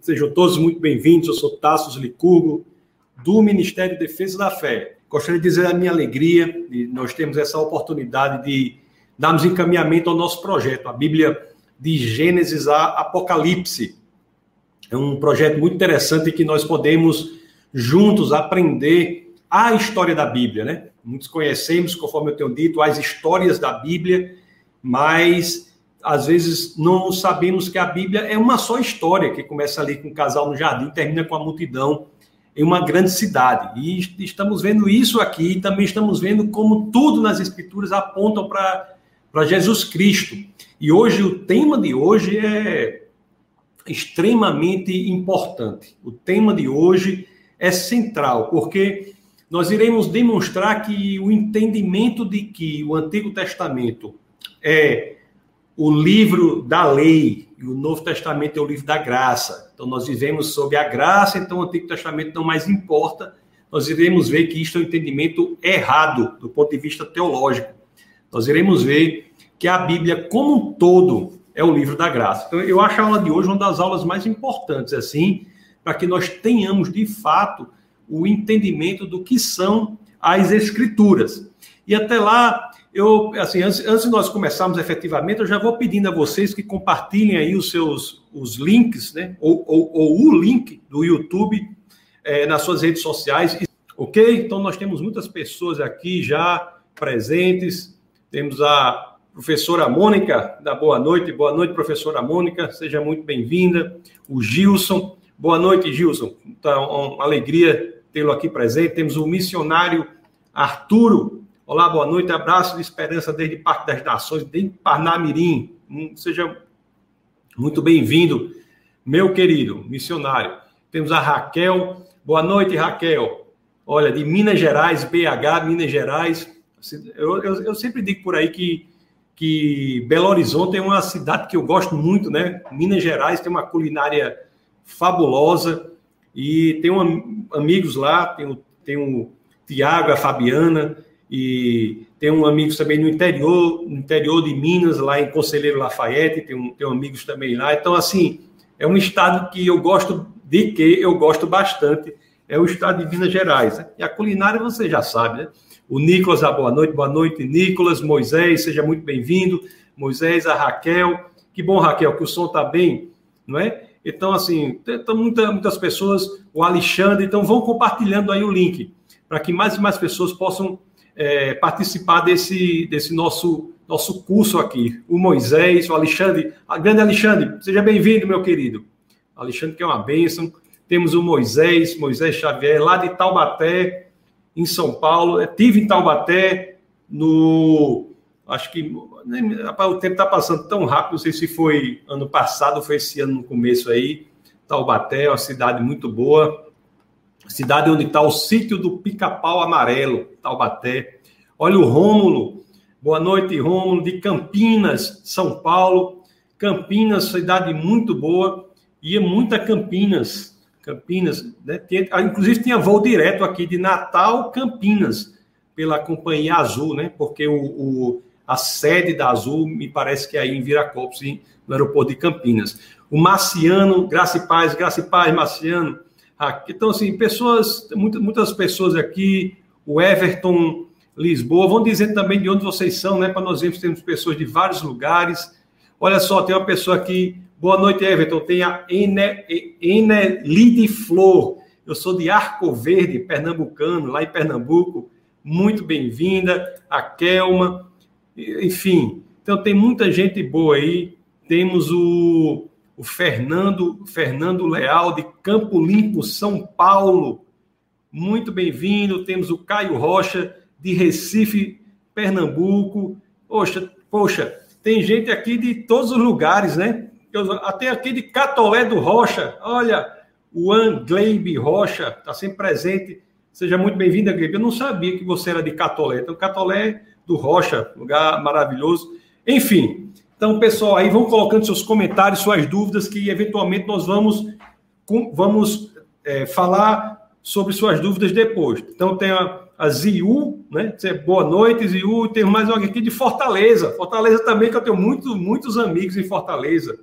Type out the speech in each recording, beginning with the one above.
Sejam todos muito bem-vindos. Eu sou Tassos Licurgo, do Ministério de Defesa da Fé. Gostaria de dizer a minha alegria de nós temos essa oportunidade de darmos encaminhamento ao nosso projeto, a Bíblia de Gênesis a Apocalipse. É um projeto muito interessante que nós podemos juntos aprender a história da Bíblia, né? Muitos conhecemos, conforme eu tenho dito, as histórias da Bíblia, mas às vezes não sabemos que a Bíblia é uma só história, que começa ali com um casal no jardim, termina com a multidão em uma grande cidade. E estamos vendo isso aqui, e também estamos vendo como tudo nas Escrituras apontam para Jesus Cristo. E hoje, o tema de hoje é extremamente importante. O tema de hoje é central, porque nós iremos demonstrar que o entendimento de que o Antigo Testamento é o livro da lei e o Novo Testamento é o livro da graça. Então, nós vivemos sob a graça, então o Antigo Testamento não mais importa. Nós iremos ver que isto é um entendimento errado do ponto de vista teológico. Nós iremos ver que a Bíblia, como um todo, é o livro da graça. Então, eu acho a aula de hoje uma das aulas mais importantes, assim, para que nós tenhamos, de fato, o entendimento do que são as Escrituras. E até lá, eu, assim, antes, antes de nós começarmos efetivamente, eu já vou pedindo a vocês que compartilhem aí os seus os links, né? Ou, ou, ou o link do YouTube é, nas suas redes sociais. Ok? Então, nós temos muitas pessoas aqui já presentes. Temos a professora Mônica, da Boa Noite. Boa noite, professora Mônica. Seja muito bem-vinda. O Gilson. Boa noite, Gilson. Então, uma alegria tê-lo aqui presente. Temos o missionário Arturo Olá, boa noite, abraço de esperança desde Parque das Nações, desde Parnamirim. Hum, seja muito bem-vindo, meu querido missionário. Temos a Raquel. Boa noite, Raquel. Olha, de Minas Gerais, BH, Minas Gerais. Eu, eu, eu sempre digo por aí que, que Belo Horizonte é uma cidade que eu gosto muito, né? Minas Gerais tem uma culinária fabulosa e tenho amigos lá, tem o, tem o Tiago, a Fabiana, e tem um amigos também no interior, no interior de Minas, lá em Conselheiro Lafayette, tem, um, tem amigos também lá. Então, assim, é um estado que eu gosto de que eu gosto bastante, é o estado de Minas Gerais. Né? E a culinária você já sabe, né? O Nicolas, a boa noite, boa noite, Nicolas, Moisés, seja muito bem-vindo. Moisés, a Raquel. Que bom, Raquel, que o som está bem, não é? Então, assim, tem muita, muitas pessoas, o Alexandre, então vão compartilhando aí o link, para que mais e mais pessoas possam é, participar desse, desse nosso, nosso curso aqui. O Moisés, o Alexandre, a grande Alexandre, seja bem-vindo, meu querido. Alexandre, que é uma bênção. Temos o Moisés, Moisés Xavier, lá de Taubaté, em São Paulo. Eu tive em Taubaté no. Acho que. O tempo está passando tão rápido, não sei se foi ano passado ou foi esse ano no começo aí. Taubaté é uma cidade muito boa cidade onde está o sítio do Pica-Pau Amarelo, Taubaté. Olha o Rômulo. Boa noite, Rômulo, de Campinas, São Paulo. Campinas, cidade muito boa. Ia muita Campinas. Campinas, né? Ah, inclusive tinha voo direto aqui de Natal, Campinas, pela Companhia Azul, né? Porque o, o a sede da Azul me parece que é aí em Viracopos, no aeroporto de Campinas. O Marciano, graça e paz, graça e paz, Marciano. Então, assim, pessoas, muitas, muitas pessoas aqui, o Everton Lisboa, vão dizer também de onde vocês são, né? Para nós vermos temos pessoas de vários lugares. Olha só, tem uma pessoa aqui. Boa noite, Everton. Tem a Enelide Flor. Eu sou de Arco Verde, pernambucano, lá em Pernambuco. Muito bem-vinda. A Kelma. Enfim, então tem muita gente boa aí. Temos o o Fernando, Fernando Leal, de Campo Limpo, São Paulo. Muito bem-vindo. Temos o Caio Rocha, de Recife, Pernambuco. Poxa, poxa, tem gente aqui de todos os lugares, né? Até aqui de Catolé do Rocha. Olha, o An Gleibe Rocha está sempre presente. Seja muito bem-vinda, Gleibe. Eu não sabia que você era de Catolé. Então, Catolé do Rocha, lugar maravilhoso. Enfim, então, pessoal, aí vão colocando seus comentários, suas dúvidas, que eventualmente nós vamos, vamos é, falar sobre suas dúvidas depois. Então, tem a, a Ziu, né? Boa noite, Ziu. Tem mais alguém aqui de Fortaleza. Fortaleza também, que eu tenho muito, muitos amigos em Fortaleza.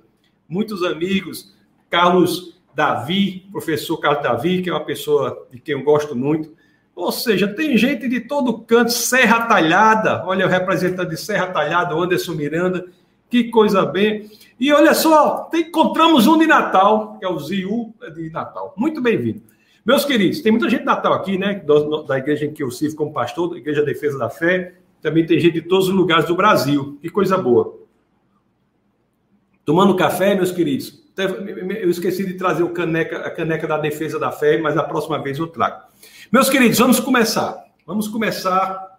Muitos amigos. Carlos Davi, professor Carlos Davi, que é uma pessoa de quem eu gosto muito. Ou seja, tem gente de todo canto, Serra Talhada, olha o representante de Serra Talhada, Anderson Miranda, que coisa bem. E olha só, encontramos um de Natal, que é o Ziu de Natal. Muito bem-vindo. Meus queridos, tem muita gente de Natal aqui, né? Da, da igreja em que eu sirvo como pastor, da Igreja Defesa da Fé. Também tem gente de todos os lugares do Brasil. Que coisa boa. Tomando café, meus queridos. Eu esqueci de trazer o caneca, a caneca da Defesa da Fé, mas a próxima vez eu trago. Meus queridos, vamos começar. Vamos começar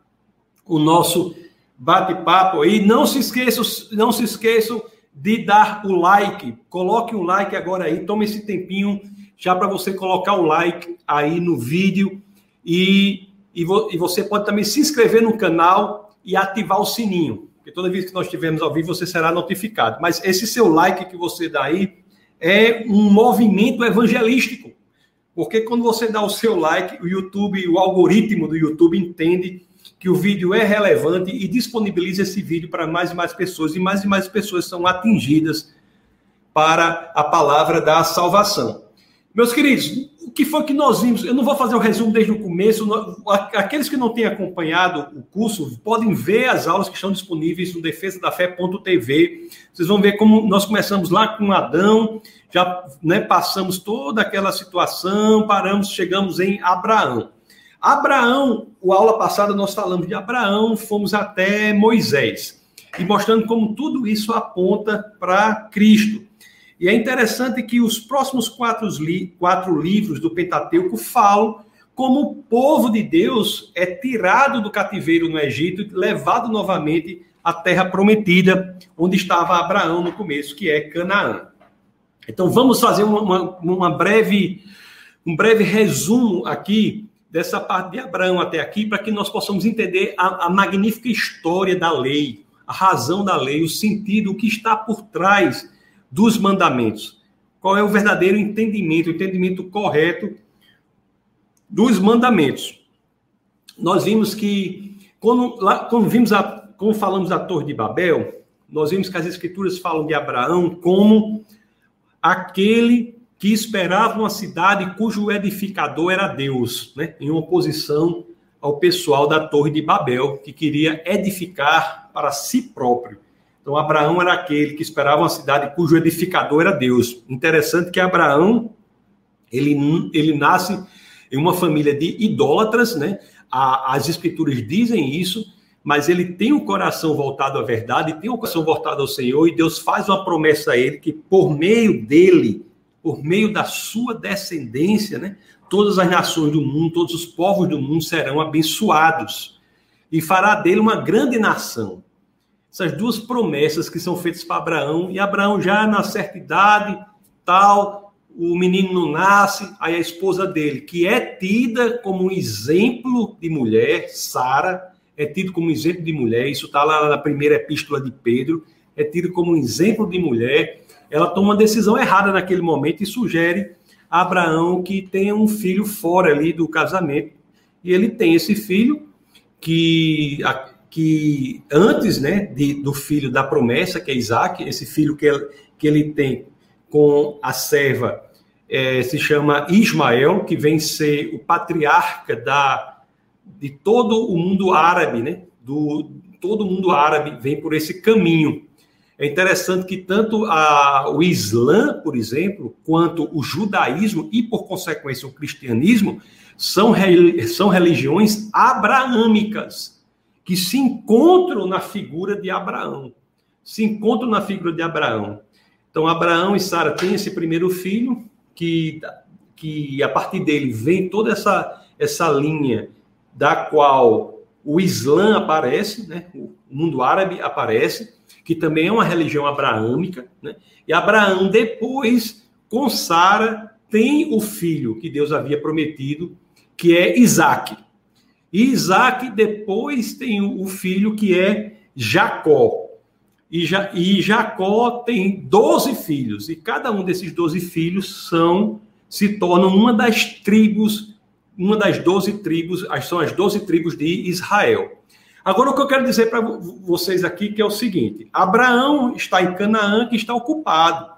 o nosso bate-papo aí. Não se esqueçam, não se esqueçam de dar o like. Coloque um like agora aí. Tome esse tempinho já para você colocar o like aí no vídeo e, e, vo, e, você pode também se inscrever no canal e ativar o sininho, porque toda vez que nós estivermos ao vivo você será notificado. Mas esse seu like que você dá aí é um movimento evangelístico, porque quando você dá o seu like, o YouTube, o algoritmo do YouTube entende que o vídeo é relevante e disponibiliza esse vídeo para mais e mais pessoas e mais e mais pessoas são atingidas para a palavra da salvação. Meus queridos, o que foi que nós vimos? Eu não vou fazer o resumo desde o começo. Aqueles que não têm acompanhado o curso podem ver as aulas que estão disponíveis no defesadafé.tv. Vocês vão ver como nós começamos lá com Adão, já né, passamos toda aquela situação, paramos, chegamos em Abraão. Abraão, a aula passada nós falamos de Abraão, fomos até Moisés, e mostrando como tudo isso aponta para Cristo. E é interessante que os próximos quatro, li quatro livros do Pentateuco falam como o povo de Deus é tirado do cativeiro no Egito e levado novamente à terra prometida, onde estava Abraão no começo, que é Canaã. Então vamos fazer uma, uma, uma breve, um breve resumo aqui dessa parte de Abraão até aqui, para que nós possamos entender a, a magnífica história da lei, a razão da lei, o sentido, o que está por trás dos mandamentos. Qual é o verdadeiro entendimento, o entendimento correto dos mandamentos? Nós vimos que, quando, lá, quando, vimos a, quando falamos da Torre de Babel, nós vimos que as Escrituras falam de Abraão como aquele que esperava uma cidade cujo edificador era Deus, né? em oposição ao pessoal da Torre de Babel, que queria edificar para si próprio. Então, Abraão era aquele que esperava uma cidade cujo edificador era Deus. Interessante que Abraão, ele, ele nasce em uma família de idólatras, né? as escrituras dizem isso, mas ele tem o um coração voltado à verdade, tem o um coração voltado ao Senhor, e Deus faz uma promessa a ele que por meio dele, por meio da sua descendência, né? Todas as nações do mundo, todos os povos do mundo serão abençoados. E fará dele uma grande nação essas duas promessas que são feitas para Abraão, e Abraão já na certa idade, tal, o menino não nasce, aí a esposa dele, que é tida como um exemplo de mulher, Sara, é tido como exemplo de mulher, isso está lá na primeira epístola de Pedro, é tido como um exemplo de mulher, ela toma uma decisão errada naquele momento e sugere a Abraão que tenha um filho fora ali do casamento, e ele tem esse filho que que antes né, de, do filho da promessa, que é Isaac, esse filho que ele, que ele tem com a serva, é, se chama Ismael, que vem ser o patriarca da, de todo o mundo árabe, né? Do, todo o mundo árabe vem por esse caminho. É interessante que tanto a, o Islã, por exemplo, quanto o judaísmo e, por consequência, o cristianismo são, são religiões abraâmicas que se encontram na figura de Abraão. Se encontram na figura de Abraão. Então, Abraão e Sara têm esse primeiro filho, que, que a partir dele vem toda essa, essa linha da qual o Islã aparece, né? o mundo árabe aparece, que também é uma religião abraâmica. Né? E Abraão, depois, com Sara, tem o filho que Deus havia prometido, que é Isaac. E Isaac depois tem o filho que é Jacó. E, ja, e Jacó tem 12 filhos, e cada um desses 12 filhos são se tornam uma das tribos, uma das 12 tribos, são as 12 tribos de Israel. Agora, o que eu quero dizer para vocês aqui que é o seguinte: Abraão está em Canaã, que está ocupado.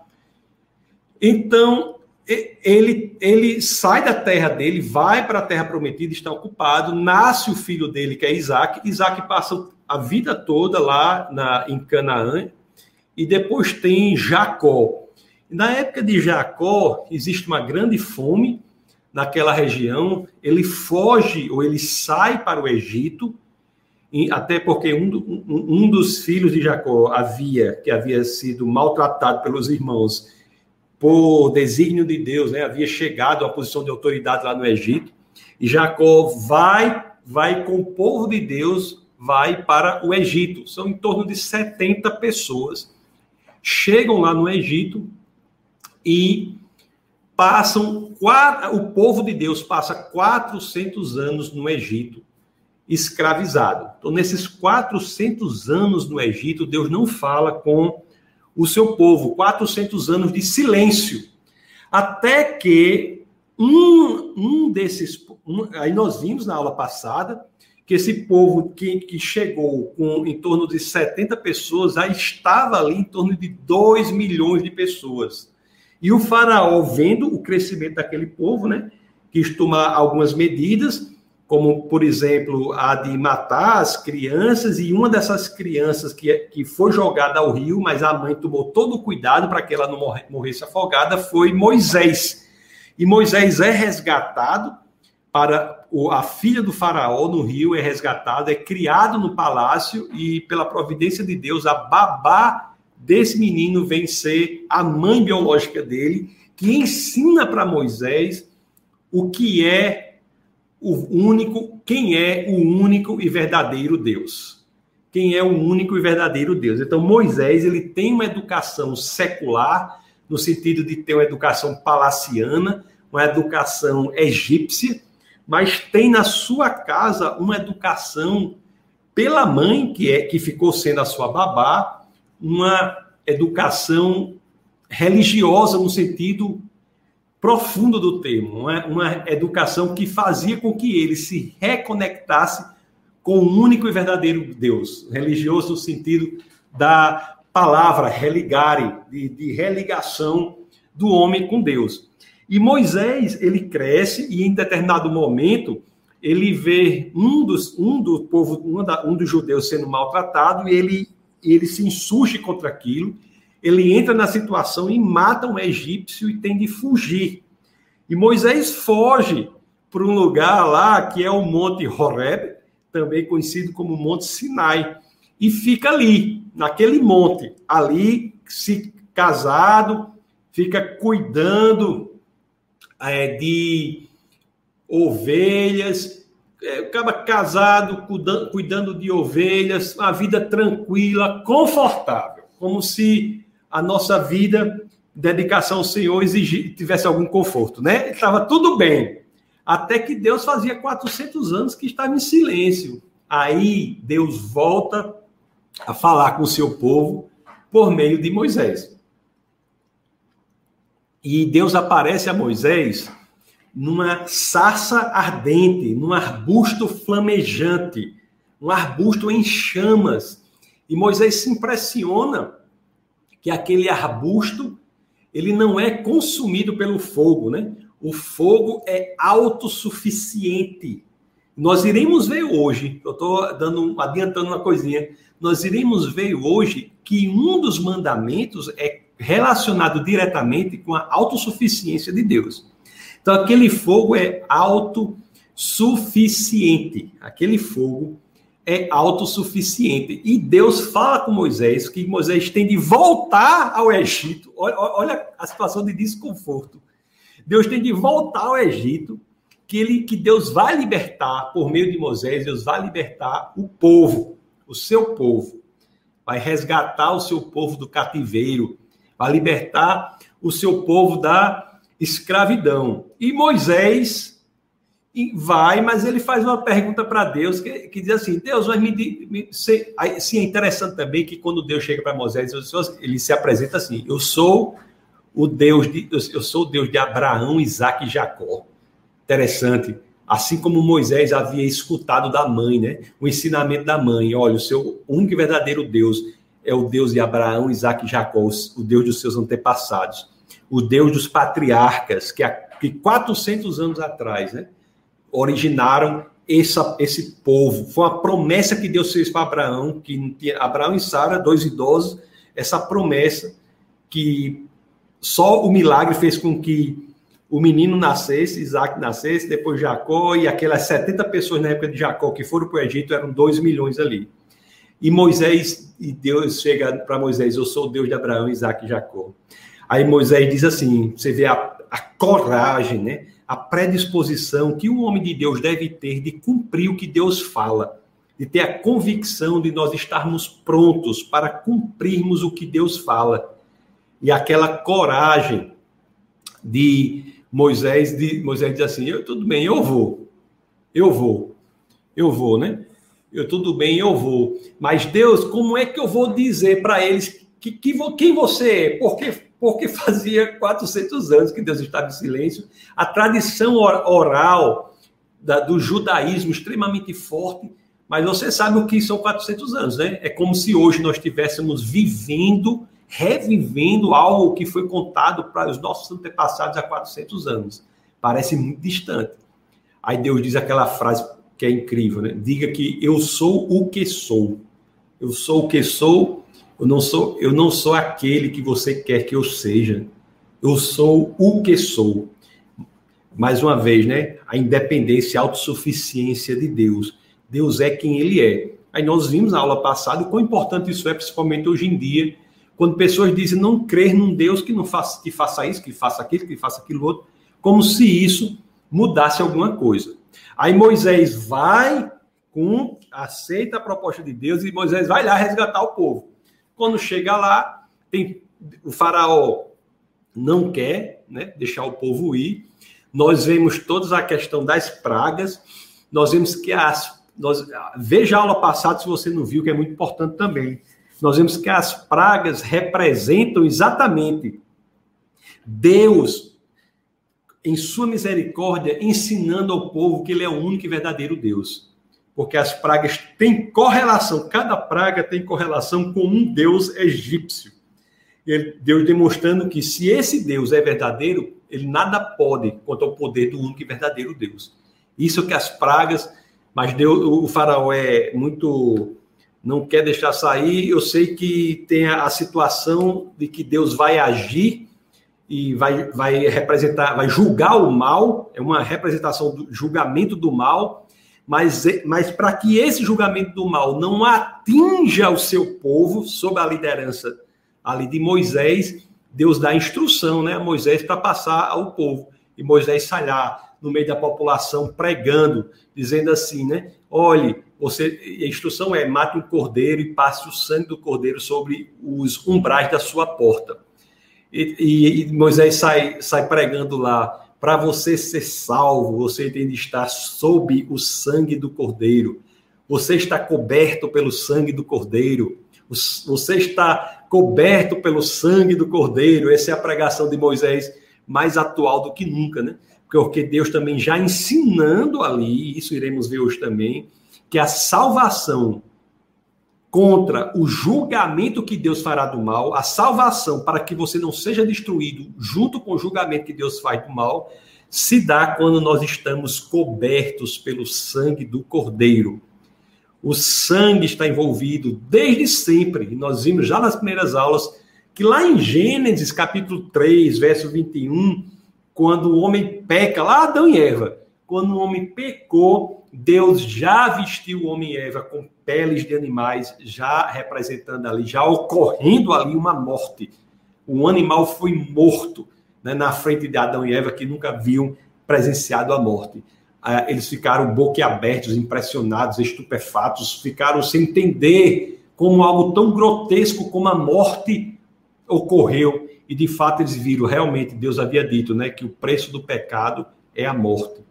Então, ele, ele sai da terra dele, vai para a terra prometida, está ocupado, nasce o filho dele, que é Isaac. Isaac passa a vida toda lá na, em Canaã, e depois tem Jacó. Na época de Jacó, existe uma grande fome naquela região, ele foge ou ele sai para o Egito, até porque um, um, um dos filhos de Jacó havia, que havia sido maltratado pelos irmãos, por desígnio de Deus, né, havia chegado à posição de autoridade lá no Egito, e Jacó vai, vai com o povo de Deus, vai para o Egito. São em torno de 70 pessoas. Chegam lá no Egito e passam, o povo de Deus passa 400 anos no Egito, escravizado. Então, nesses 400 anos no Egito, Deus não fala com o seu povo, 400 anos de silêncio, até que um, um desses, um, aí nós vimos na aula passada, que esse povo que, que chegou com em torno de 70 pessoas, já estava ali em torno de 2 milhões de pessoas. E o faraó, vendo o crescimento daquele povo, né, quis tomar algumas medidas, como, por exemplo, a de matar as crianças, e uma dessas crianças que, que foi jogada ao rio, mas a mãe tomou todo o cuidado para que ela não morresse afogada, foi Moisés. E Moisés é resgatado para a filha do faraó no rio, é resgatada, é criado no palácio, e pela providência de Deus, a babá desse menino vem ser a mãe biológica dele, que ensina para Moisés o que é o único, quem é o único e verdadeiro Deus. Quem é o único e verdadeiro Deus. Então Moisés, ele tem uma educação secular, no sentido de ter uma educação palaciana, uma educação egípcia, mas tem na sua casa uma educação pela mãe, que é que ficou sendo a sua babá, uma educação religiosa no sentido profundo do termo, uma, uma educação que fazia com que ele se reconectasse com o único e verdadeiro Deus, religioso no sentido da palavra religare, de, de religação do homem com Deus. E Moisés, ele cresce e em determinado momento ele vê um dos, um do povo, um, da, um dos judeus sendo maltratado e ele, ele se insurge contra aquilo ele entra na situação e mata um egípcio e tem de fugir. E Moisés foge para um lugar lá que é o Monte Horeb, também conhecido como Monte Sinai, e fica ali, naquele monte, ali se casado, fica cuidando é, de ovelhas, é, acaba casado, cuidando, cuidando de ovelhas, uma vida tranquila, confortável, como se a nossa vida, dedicação ao Senhor, exigir, tivesse algum conforto, né? Estava tudo bem. Até que Deus fazia 400 anos que estava em silêncio. Aí Deus volta a falar com o seu povo por meio de Moisés. E Deus aparece a Moisés numa sarça ardente, num arbusto flamejante, um arbusto em chamas. E Moisés se impressiona que aquele arbusto ele não é consumido pelo fogo, né? O fogo é autossuficiente. Nós iremos ver hoje, eu estou dando adiantando uma coisinha, nós iremos ver hoje que um dos mandamentos é relacionado diretamente com a autossuficiência de Deus. Então, aquele fogo é autossuficiente. Aquele fogo é autossuficiente. E Deus fala com Moisés que Moisés tem de voltar ao Egito. Olha, olha a situação de desconforto. Deus tem de voltar ao Egito, que, ele, que Deus vai libertar, por meio de Moisés, Deus vai libertar o povo, o seu povo. Vai resgatar o seu povo do cativeiro, vai libertar o seu povo da escravidão. E Moisés e vai, mas ele faz uma pergunta para Deus que, que, diz assim: Deus, mas me, me se, aí, sim, é interessante também que quando Deus chega para Moisés, ele se apresenta assim: Eu sou o Deus de, eu sou o Deus de Abraão, Isaac e Jacó. Interessante. Assim como Moisés havia escutado da mãe, né? O ensinamento da mãe: olha, o seu único e verdadeiro Deus é o Deus de Abraão, Isaac e Jacó, o Deus dos seus antepassados. o Deus dos patriarcas, que, que 400 anos atrás, né, originaram essa, esse povo. Foi uma promessa que Deus fez para Abraão, que Abraão e Sara, dois idosos, essa promessa que só o milagre fez com que o menino nascesse, Isaac nascesse, depois Jacó, e aquelas 70 pessoas na época de Jacó que foram para o Egito eram 2 milhões ali. E Moisés, e Deus chega para Moisés, eu sou o Deus de Abraão, Isaac e Jacó. Aí Moisés diz assim, você vê a, a coragem, né? A predisposição que o homem de Deus deve ter de cumprir o que Deus fala, de ter a convicção de nós estarmos prontos para cumprirmos o que Deus fala. E aquela coragem de Moisés, de, Moisés diz assim: eu, tudo bem, eu vou, eu vou, eu vou, né? Eu tudo bem, eu vou. Mas Deus, como é que eu vou dizer para eles que, que, quem você é? Porque, porque fazia 400 anos que Deus estava em silêncio. A tradição oral da, do judaísmo extremamente forte. Mas você sabe o que são 400 anos, né? É como se hoje nós estivéssemos vivendo revivendo algo que foi contado para os nossos antepassados há 400 anos. Parece muito distante. Aí Deus diz aquela frase que é incrível, né? Diga que eu sou o que sou. Eu sou o que sou. Eu não sou, eu não sou aquele que você quer que eu seja. Eu sou o que sou. Mais uma vez, né? A independência, a autossuficiência de Deus. Deus é quem ele é. Aí nós vimos na aula passada o quão importante isso é, principalmente hoje em dia, quando pessoas dizem não crer num Deus que não faça, que faça isso, que faça aquilo, que faça aquilo outro, como se isso mudasse alguma coisa. Aí Moisés vai com aceita a proposta de Deus e Moisés vai lá resgatar o povo. Quando chega lá, tem o faraó não quer, né, deixar o povo ir. Nós vemos toda a questão das pragas. Nós vemos que as nós, veja a aula passada se você não viu, que é muito importante também nós vemos que as pragas representam exatamente Deus, em sua misericórdia, ensinando ao povo que ele é o único e verdadeiro Deus. Porque as pragas têm correlação, cada praga tem correlação com um Deus egípcio. Deus demonstrando que se esse Deus é verdadeiro, ele nada pode contra o poder do único e verdadeiro Deus. Isso que as pragas, mas Deus, o faraó é muito não quer deixar sair. Eu sei que tem a, situação de que Deus vai agir e vai, vai representar, vai julgar o mal, é uma representação do julgamento do mal, mas, mas para que esse julgamento do mal não atinja o seu povo, sob a liderança ali de Moisés, Deus dá instrução né, a Moisés para passar ao povo. E Moisés sai lá no meio da população pregando, dizendo assim, né? Olhe, você, a instrução é mate um cordeiro e passe o sangue do cordeiro sobre os umbrais da sua porta. E, e, e Moisés sai, sai pregando lá, para você ser salvo, você tem de estar sob o sangue do cordeiro. Você está coberto pelo sangue do cordeiro. Você está coberto pelo sangue do cordeiro. Essa é a pregação de Moisés mais atual do que nunca, né? Porque Deus também já ensinando ali, isso iremos ver hoje também, que a salvação contra o julgamento que Deus fará do mal, a salvação para que você não seja destruído junto com o julgamento que Deus faz do mal, se dá quando nós estamos cobertos pelo sangue do Cordeiro. O sangue está envolvido desde sempre, nós vimos já nas primeiras aulas que lá em Gênesis capítulo 3, verso 21, quando o homem peca, lá Adão e Eva, quando o homem pecou, Deus já vestiu o homem e Eva com peles de animais, já representando ali, já ocorrendo ali uma morte. Um animal foi morto né, na frente de Adão e Eva que nunca viam presenciado a morte. Ah, eles ficaram boquiabertos, impressionados, estupefatos, ficaram sem entender como algo tão grotesco como a morte ocorreu. E de fato eles viram, realmente, Deus havia dito né, que o preço do pecado é a morte.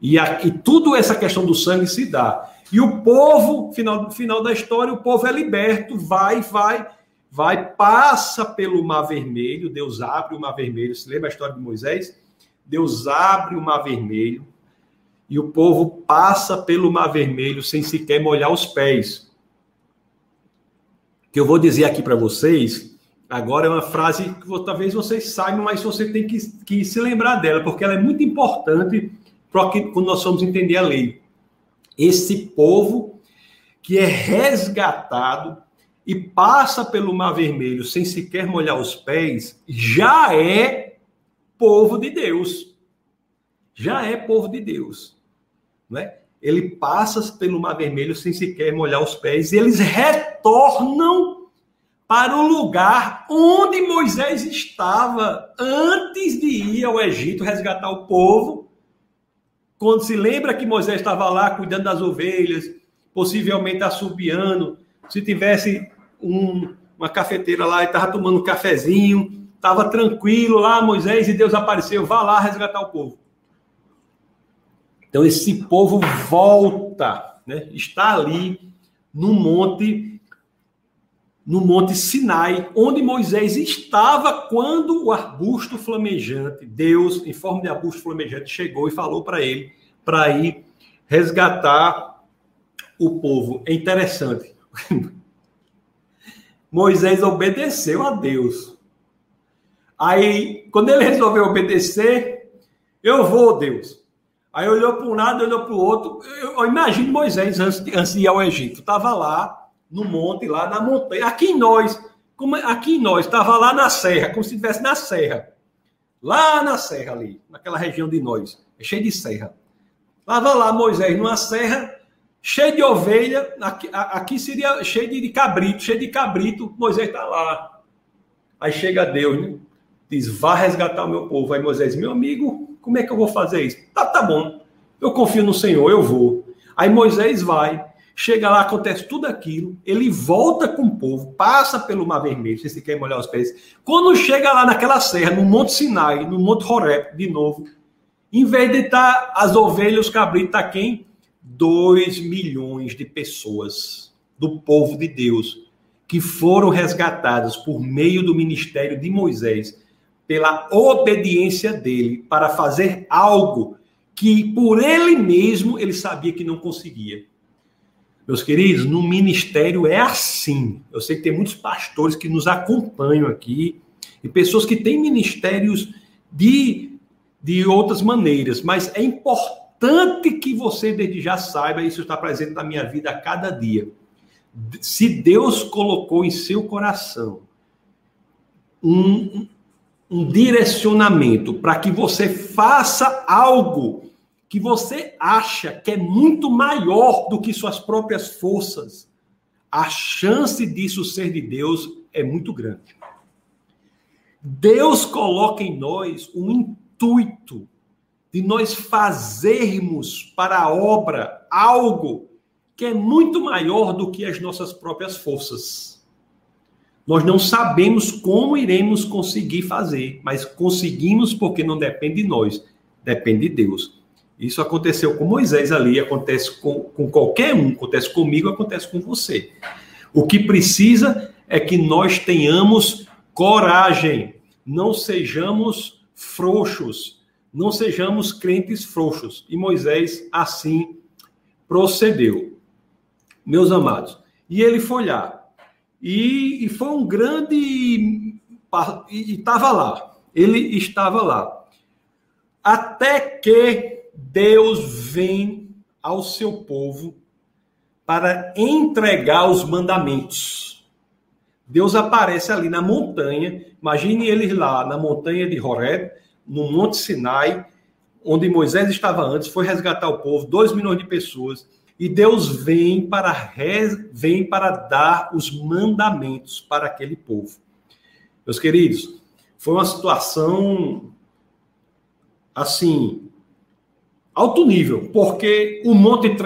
E, aqui, tudo essa questão do sangue se dá. E o povo, final, final da história, o povo é liberto, vai, vai, vai, passa pelo Mar Vermelho, Deus abre o Mar Vermelho. Você lembra a história de Moisés? Deus abre o Mar Vermelho e o povo passa pelo Mar Vermelho sem sequer molhar os pés. O que eu vou dizer aqui para vocês Agora é uma frase que talvez vocês saibam, mas você tem que, que se lembrar dela, porque ela é muito importante quando nós vamos entender a lei. Esse povo que é resgatado e passa pelo Mar Vermelho sem sequer molhar os pés, já é povo de Deus. Já é povo de Deus. Não é? Ele passa pelo Mar Vermelho sem sequer molhar os pés e eles retornam para o lugar onde Moisés estava antes de ir ao Egito resgatar o povo. Quando se lembra que Moisés estava lá cuidando das ovelhas, possivelmente assobiando, se tivesse um, uma cafeteira lá e estava tomando um cafezinho, estava tranquilo lá, Moisés, e Deus apareceu, vá lá resgatar o povo. Então esse povo volta, né? está ali no monte no Monte Sinai, onde Moisés estava quando o arbusto flamejante, Deus, em forma de arbusto flamejante, chegou e falou para ele para ir resgatar o povo. É interessante. Moisés obedeceu a Deus. Aí, quando ele resolveu obedecer, eu vou, Deus. Aí olhou para um lado, olhou para o outro. Eu, eu imagino Moisés antes de, antes de ir ao Egito. Estava lá, no monte, lá na montanha. Aqui em nós, como é, aqui em nós, estava lá na serra, como se estivesse na serra. Lá na serra ali, naquela região de nós, é cheio de serra. Estava lá Moisés numa serra, cheio de ovelha, aqui, aqui seria cheio de cabrito, cheio de cabrito, Moisés está lá. Aí chega Deus, né? Diz, vá resgatar o meu povo. Aí Moisés, meu amigo, como é que eu vou fazer isso? Tá, tá bom. Eu confio no Senhor, eu vou. Aí Moisés vai. Chega lá, acontece tudo aquilo, ele volta com o povo, passa pelo Mar Vermelho, se quer molhar os pés. Quando chega lá naquela serra, no Monte Sinai, no Monte Horeb, de novo, em vez de estar tá as ovelhas, os cabritos, está quem? Dois milhões de pessoas do povo de Deus que foram resgatadas por meio do ministério de Moisés, pela obediência dele para fazer algo que por ele mesmo ele sabia que não conseguia. Meus queridos, no ministério é assim. Eu sei que tem muitos pastores que nos acompanham aqui e pessoas que têm ministérios de, de outras maneiras, mas é importante que você desde já saiba, isso está presente na minha vida a cada dia. Se Deus colocou em seu coração um, um direcionamento para que você faça algo que você acha que é muito maior do que suas próprias forças, a chance disso ser de Deus é muito grande. Deus coloca em nós um intuito de nós fazermos para a obra algo que é muito maior do que as nossas próprias forças. Nós não sabemos como iremos conseguir fazer, mas conseguimos porque não depende de nós, depende de Deus. Isso aconteceu com Moisés ali, acontece com, com qualquer um, acontece comigo, acontece com você. O que precisa é que nós tenhamos coragem, não sejamos frouxos, não sejamos crentes frouxos. E Moisés assim procedeu. Meus amados, e ele foi lá. E, e foi um grande. E estava lá. Ele estava lá. Até que Deus vem ao seu povo para entregar os mandamentos. Deus aparece ali na montanha, imagine eles lá na montanha de Horeb, no Monte Sinai, onde Moisés estava antes, foi resgatar o povo, dois milhões de pessoas, e Deus vem para, vem para dar os mandamentos para aquele povo. Meus queridos, foi uma situação assim alto nível, porque o monte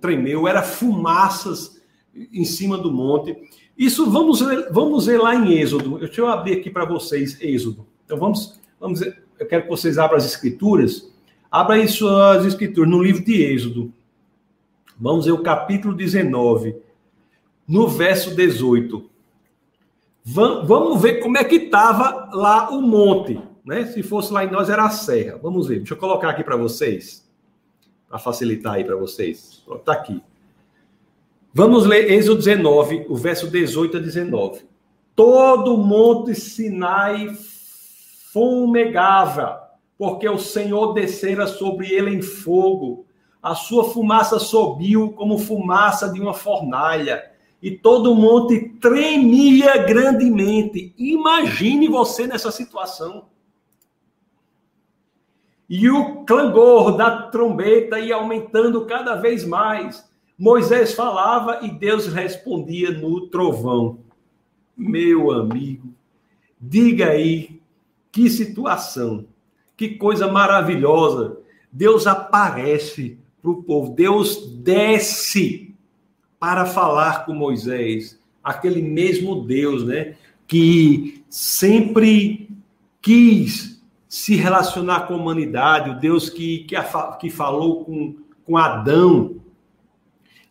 tremeu, era fumaças em cima do monte. Isso vamos ver, vamos ver lá em Êxodo. Deixa eu abrir aqui para vocês Êxodo. Então vamos, vamos eu quero que vocês abram as escrituras. Abra aí suas escrituras no livro de Êxodo. Vamos ver o capítulo 19, no verso 18. Vamos ver como é que estava lá o monte. Né? Se fosse lá em nós, era a serra. Vamos ver. Deixa eu colocar aqui para vocês para facilitar aí para vocês. Está aqui. Vamos ler Êxodo 19, o verso 18 a 19. todo o monte Sinai fumegava, porque o Senhor descera sobre ele em fogo. A sua fumaça subiu como fumaça de uma fornalha, e todo o monte tremia grandemente. Imagine você nessa situação. E o clangor da trombeta ia aumentando cada vez mais. Moisés falava e Deus respondia no trovão. Meu amigo, diga aí que situação, que coisa maravilhosa. Deus aparece para o povo, Deus desce para falar com Moisés, aquele mesmo Deus, né, que sempre quis se relacionar com a humanidade, o Deus que, que, que falou com, com Adão,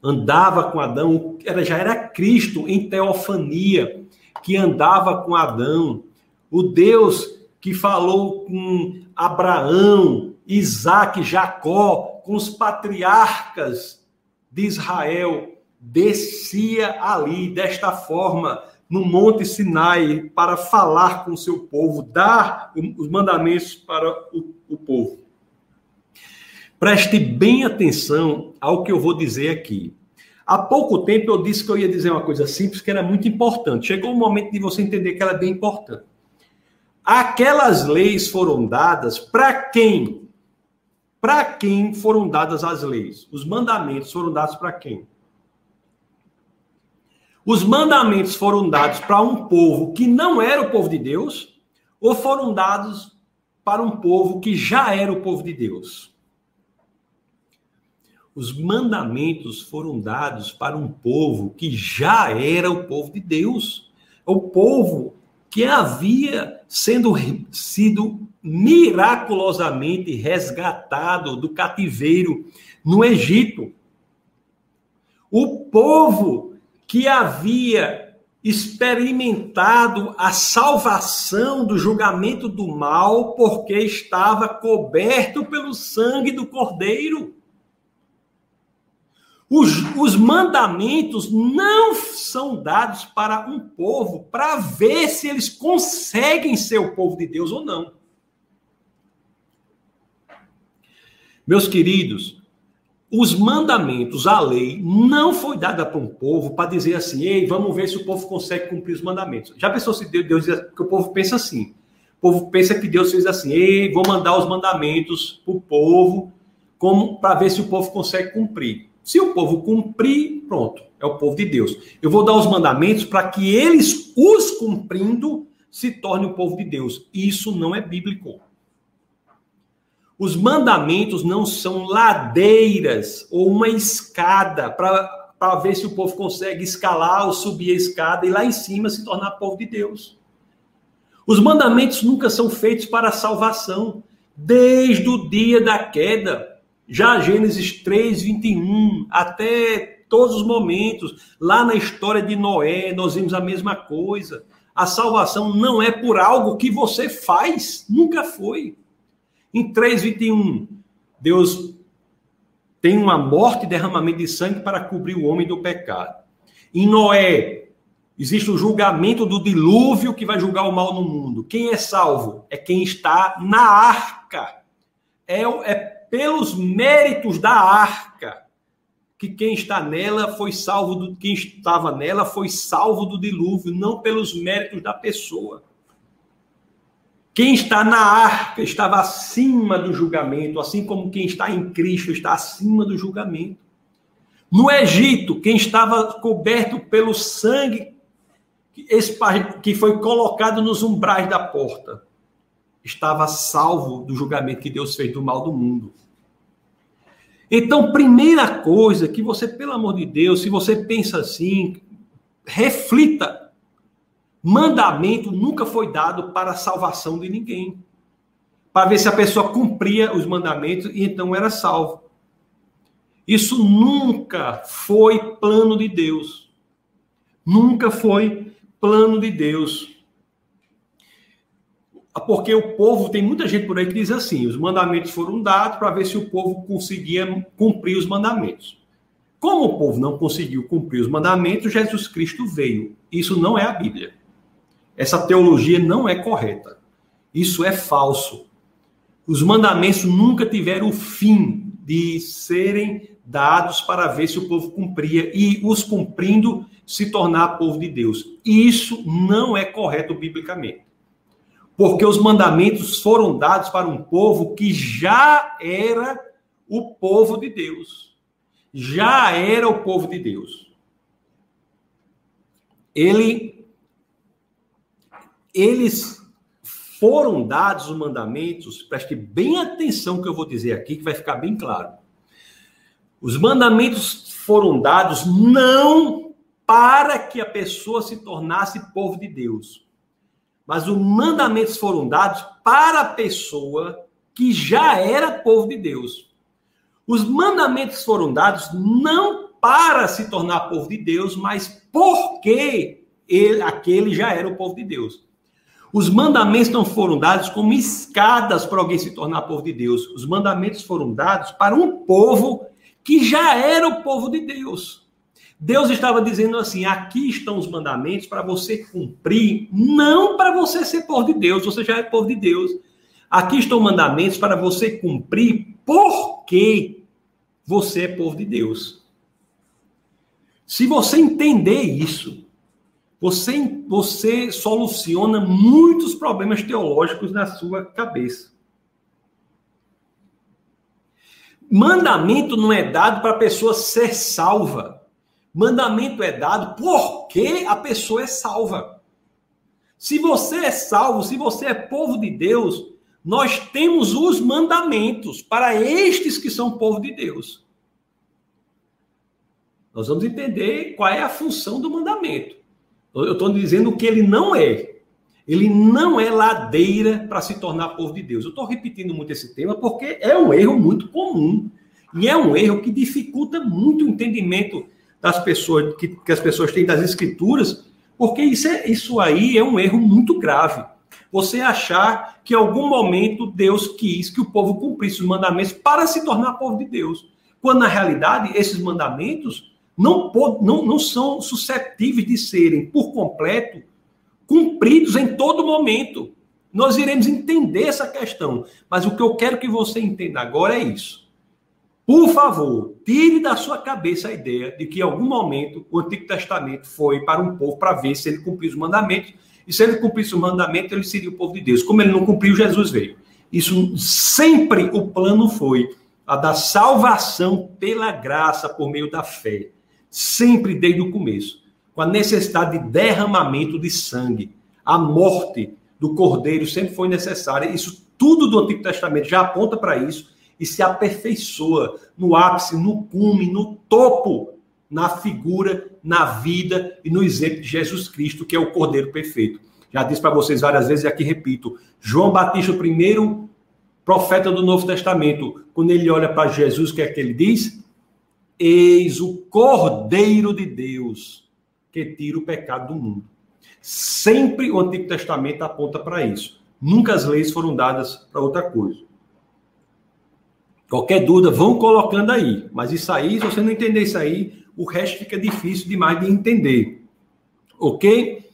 andava com Adão, era, já era Cristo em teofania, que andava com Adão, o Deus que falou com Abraão, Isaac, Jacó, com os patriarcas de Israel, descia ali desta forma no Monte Sinai para falar com o seu povo, dar os mandamentos para o, o povo. Preste bem atenção ao que eu vou dizer aqui. Há pouco tempo eu disse que eu ia dizer uma coisa simples que era muito importante. Chegou o momento de você entender que ela é bem importante. Aquelas leis foram dadas para quem? Para quem foram dadas as leis? Os mandamentos foram dados para quem? Os mandamentos foram dados para um povo que não era o povo de Deus ou foram dados para um povo que já era o povo de Deus? Os mandamentos foram dados para um povo que já era o povo de Deus. O povo que havia sendo sido miraculosamente resgatado do cativeiro no Egito. O povo que havia experimentado a salvação do julgamento do mal porque estava coberto pelo sangue do Cordeiro. Os, os mandamentos não são dados para um povo para ver se eles conseguem ser o povo de Deus ou não. Meus queridos, os mandamentos, a lei, não foi dada para um povo para dizer assim, ei, vamos ver se o povo consegue cumprir os mandamentos. Já pensou se Deus, Deus que o povo pensa assim? O povo pensa que Deus fez assim, ei, vou mandar os mandamentos para o povo, como para ver se o povo consegue cumprir. Se o povo cumprir, pronto, é o povo de Deus. Eu vou dar os mandamentos para que eles, os cumprindo, se tornem o povo de Deus. Isso não é bíblico. Os mandamentos não são ladeiras ou uma escada para ver se o povo consegue escalar ou subir a escada e lá em cima se tornar povo de Deus. Os mandamentos nunca são feitos para a salvação. Desde o dia da queda, já Gênesis 3, 21, até todos os momentos, lá na história de Noé, nós vimos a mesma coisa. A salvação não é por algo que você faz, nunca foi. Em 3:21, Deus tem uma morte e derramamento de sangue para cobrir o homem do pecado. Em Noé, existe o julgamento do dilúvio que vai julgar o mal no mundo. Quem é salvo? É quem está na arca. É, é pelos méritos da arca, que quem está nela foi salvo do quem estava nela foi salvo do dilúvio, não pelos méritos da pessoa. Quem está na arca estava acima do julgamento, assim como quem está em Cristo está acima do julgamento. No Egito, quem estava coberto pelo sangue que foi colocado nos umbrais da porta, estava salvo do julgamento que Deus fez do mal do mundo. Então, primeira coisa que você, pelo amor de Deus, se você pensa assim, reflita. Mandamento nunca foi dado para a salvação de ninguém. Para ver se a pessoa cumpria os mandamentos e então era salvo. Isso nunca foi plano de Deus. Nunca foi plano de Deus. Porque o povo, tem muita gente por aí que diz assim: os mandamentos foram dados para ver se o povo conseguia cumprir os mandamentos. Como o povo não conseguiu cumprir os mandamentos, Jesus Cristo veio. Isso não é a Bíblia. Essa teologia não é correta. Isso é falso. Os mandamentos nunca tiveram o fim de serem dados para ver se o povo cumpria e os cumprindo se tornar povo de Deus. Isso não é correto biblicamente. Porque os mandamentos foram dados para um povo que já era o povo de Deus. Já era o povo de Deus. Ele eles foram dados os mandamentos, preste bem atenção que eu vou dizer aqui, que vai ficar bem claro. Os mandamentos foram dados não para que a pessoa se tornasse povo de Deus, mas os mandamentos foram dados para a pessoa que já era povo de Deus. Os mandamentos foram dados não para se tornar povo de Deus, mas porque ele, aquele já era o povo de Deus. Os mandamentos não foram dados como escadas para alguém se tornar povo de Deus. Os mandamentos foram dados para um povo que já era o povo de Deus. Deus estava dizendo assim: aqui estão os mandamentos para você cumprir, não para você ser povo de Deus, você já é povo de Deus. Aqui estão mandamentos para você cumprir porque você é povo de Deus. Se você entender isso, você, você soluciona muitos problemas teológicos na sua cabeça. Mandamento não é dado para a pessoa ser salva. Mandamento é dado porque a pessoa é salva. Se você é salvo, se você é povo de Deus, nós temos os mandamentos para estes que são povo de Deus. Nós vamos entender qual é a função do mandamento. Eu estou dizendo que ele não é. Ele não é ladeira para se tornar povo de Deus. Eu estou repetindo muito esse tema porque é um erro muito comum. E é um erro que dificulta muito o entendimento das pessoas, que, que as pessoas têm das escrituras, porque isso, é, isso aí é um erro muito grave. Você achar que em algum momento Deus quis que o povo cumprisse os mandamentos para se tornar povo de Deus. Quando na realidade esses mandamentos não, não, não são suscetíveis de serem por completo cumpridos em todo momento. Nós iremos entender essa questão, mas o que eu quero que você entenda agora é isso. Por favor, tire da sua cabeça a ideia de que em algum momento o Antigo Testamento foi para um povo para ver se ele cumpriu os mandamentos, e se ele cumprisse os mandamentos, ele seria o povo de Deus. Como ele não cumpriu, Jesus veio. Isso sempre o plano foi a da salvação pela graça por meio da fé sempre desde o começo, com a necessidade de derramamento de sangue. A morte do cordeiro sempre foi necessária. Isso tudo do Antigo Testamento já aponta para isso e se aperfeiçoa no ápice, no cume, no topo, na figura, na vida e no exemplo de Jesus Cristo, que é o Cordeiro perfeito. Já disse para vocês várias vezes e aqui repito: João Batista, o primeiro profeta do Novo Testamento, quando ele olha para Jesus, o que é que ele diz? Eis o Cordeiro de Deus que tira o pecado do mundo. Sempre o Antigo Testamento aponta para isso. Nunca as leis foram dadas para outra coisa. Qualquer dúvida, vão colocando aí. Mas isso aí, se você não entender isso aí, o resto fica difícil demais de entender. Ok?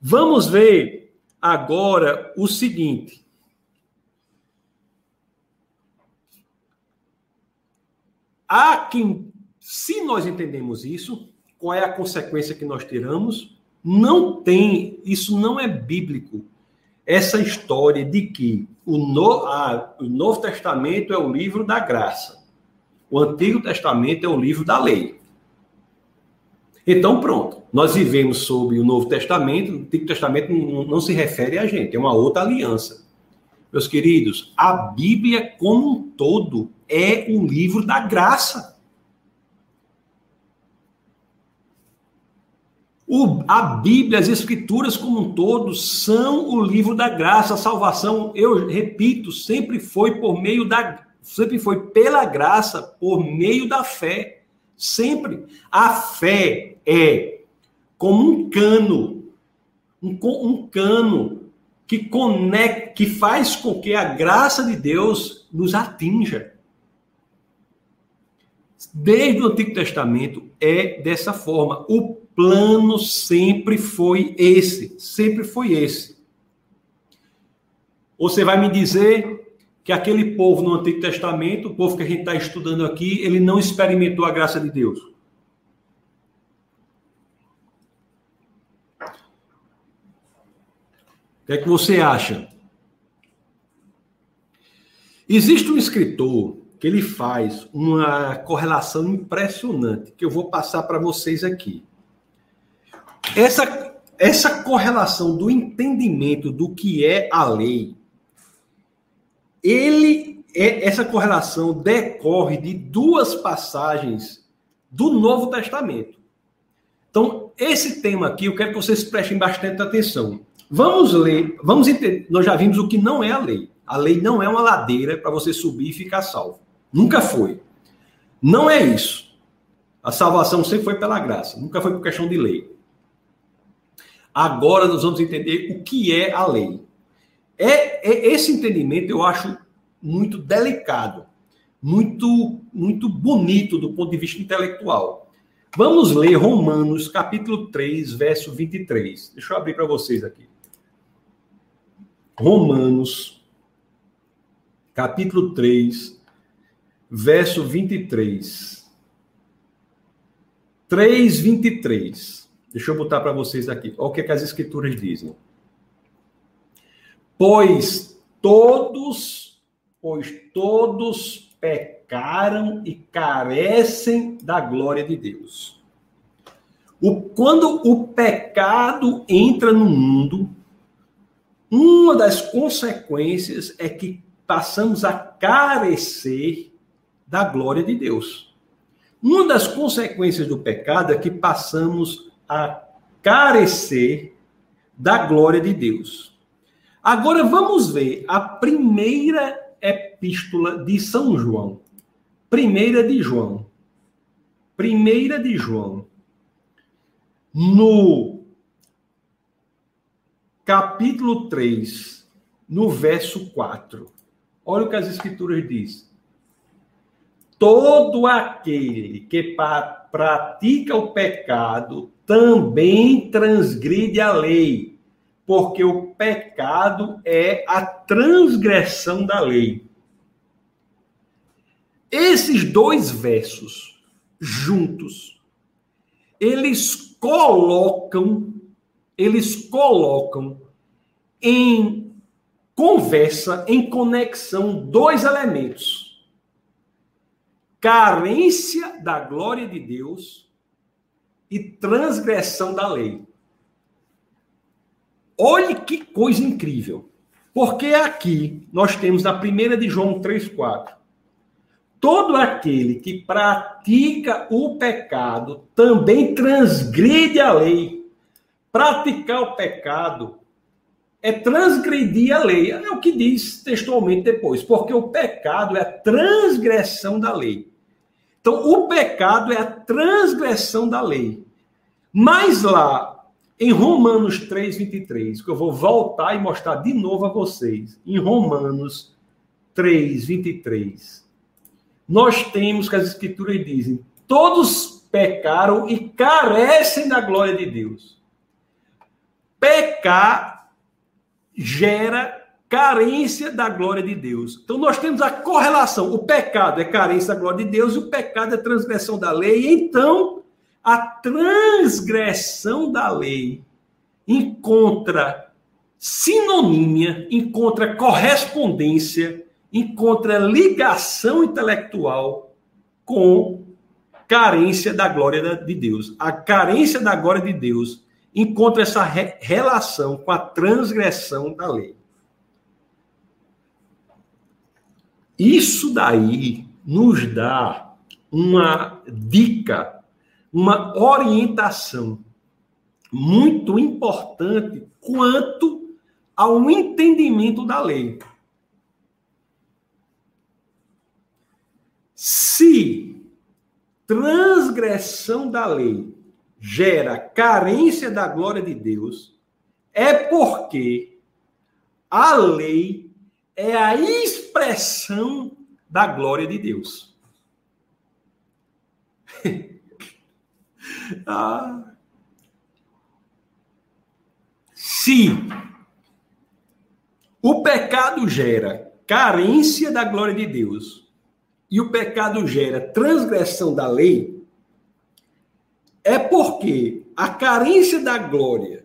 Vamos ver agora o seguinte. Há quem, se nós entendemos isso, qual é a consequência que nós tiramos? Não tem, isso não é bíblico. Essa história de que o, no, a, o Novo Testamento é o livro da graça, o Antigo Testamento é o livro da lei. Então, pronto, nós vivemos sob o Novo Testamento, o Antigo Testamento não, não se refere a gente, é uma outra aliança. Meus queridos, a Bíblia como um todo é um livro da graça. O, a Bíblia, as Escrituras como um todo, são o livro da graça. A salvação, eu repito, sempre foi por meio da. Sempre foi pela graça, por meio da fé. Sempre. A fé é como um cano. Um, um cano que conecta, que faz com que a graça de Deus nos atinja. Desde o Antigo Testamento é dessa forma. O plano sempre foi esse, sempre foi esse. Você vai me dizer que aquele povo no Antigo Testamento, o povo que a gente está estudando aqui, ele não experimentou a graça de Deus. O que é que você acha? Existe um escritor que ele faz uma correlação impressionante que eu vou passar para vocês aqui. Essa, essa correlação do entendimento do que é a lei, ele é, essa correlação decorre de duas passagens do Novo Testamento. Então, esse tema aqui, eu quero que vocês prestem bastante atenção. Vamos ler, vamos entender, nós já vimos o que não é a lei. A lei não é uma ladeira para você subir e ficar salvo. Nunca foi. Não é isso. A salvação sempre foi pela graça, nunca foi por questão de lei. Agora nós vamos entender o que é a lei. É, é esse entendimento eu acho muito delicado, muito muito bonito do ponto de vista intelectual. Vamos ler Romanos capítulo 3, verso 23. Deixa eu abrir para vocês aqui. Romanos capítulo 3, verso 23. 3, 23. Deixa eu botar para vocês aqui. Olha o que, é que as escrituras dizem. Pois todos, pois todos pecaram e carecem da glória de Deus. O, quando o pecado entra no mundo, uma das consequências é que passamos a carecer da glória de Deus. Uma das consequências do pecado é que passamos a carecer da glória de Deus. Agora vamos ver a primeira epístola de São João. Primeira de João. Primeira de João. No capítulo 3, no verso 4. Olha o que as escrituras dizem. Todo aquele que pratica o pecado também transgride a lei, porque o pecado é a transgressão da lei. Esses dois versos juntos, eles colocam, eles colocam em conversa em conexão dois elementos: carência da glória de Deus e transgressão da lei. Olhe que coisa incrível. Porque aqui nós temos na primeira de João 3:4. Todo aquele que pratica o pecado também transgride a lei. Praticar o pecado é transgredir a lei. É o que diz textualmente depois, porque o pecado é a transgressão da lei. Então, o pecado é a transgressão da lei. Mas lá, em Romanos 3, 23, que eu vou voltar e mostrar de novo a vocês, em Romanos 3, 23, nós temos que as escrituras dizem: todos pecaram e carecem da glória de Deus. Pecar gera carência da glória de Deus. Então nós temos a correlação. O pecado é carência da glória de Deus e o pecado é transgressão da lei. Então, a transgressão da lei encontra sinonímia, encontra correspondência, encontra ligação intelectual com carência da glória de Deus. A carência da glória de Deus encontra essa re relação com a transgressão da lei. Isso daí nos dá uma dica, uma orientação muito importante quanto ao entendimento da lei. Se transgressão da lei gera carência da glória de Deus é porque a lei é a expressão da glória de Deus. ah. Se o pecado gera carência da glória de Deus e o pecado gera transgressão da lei, é porque a carência da glória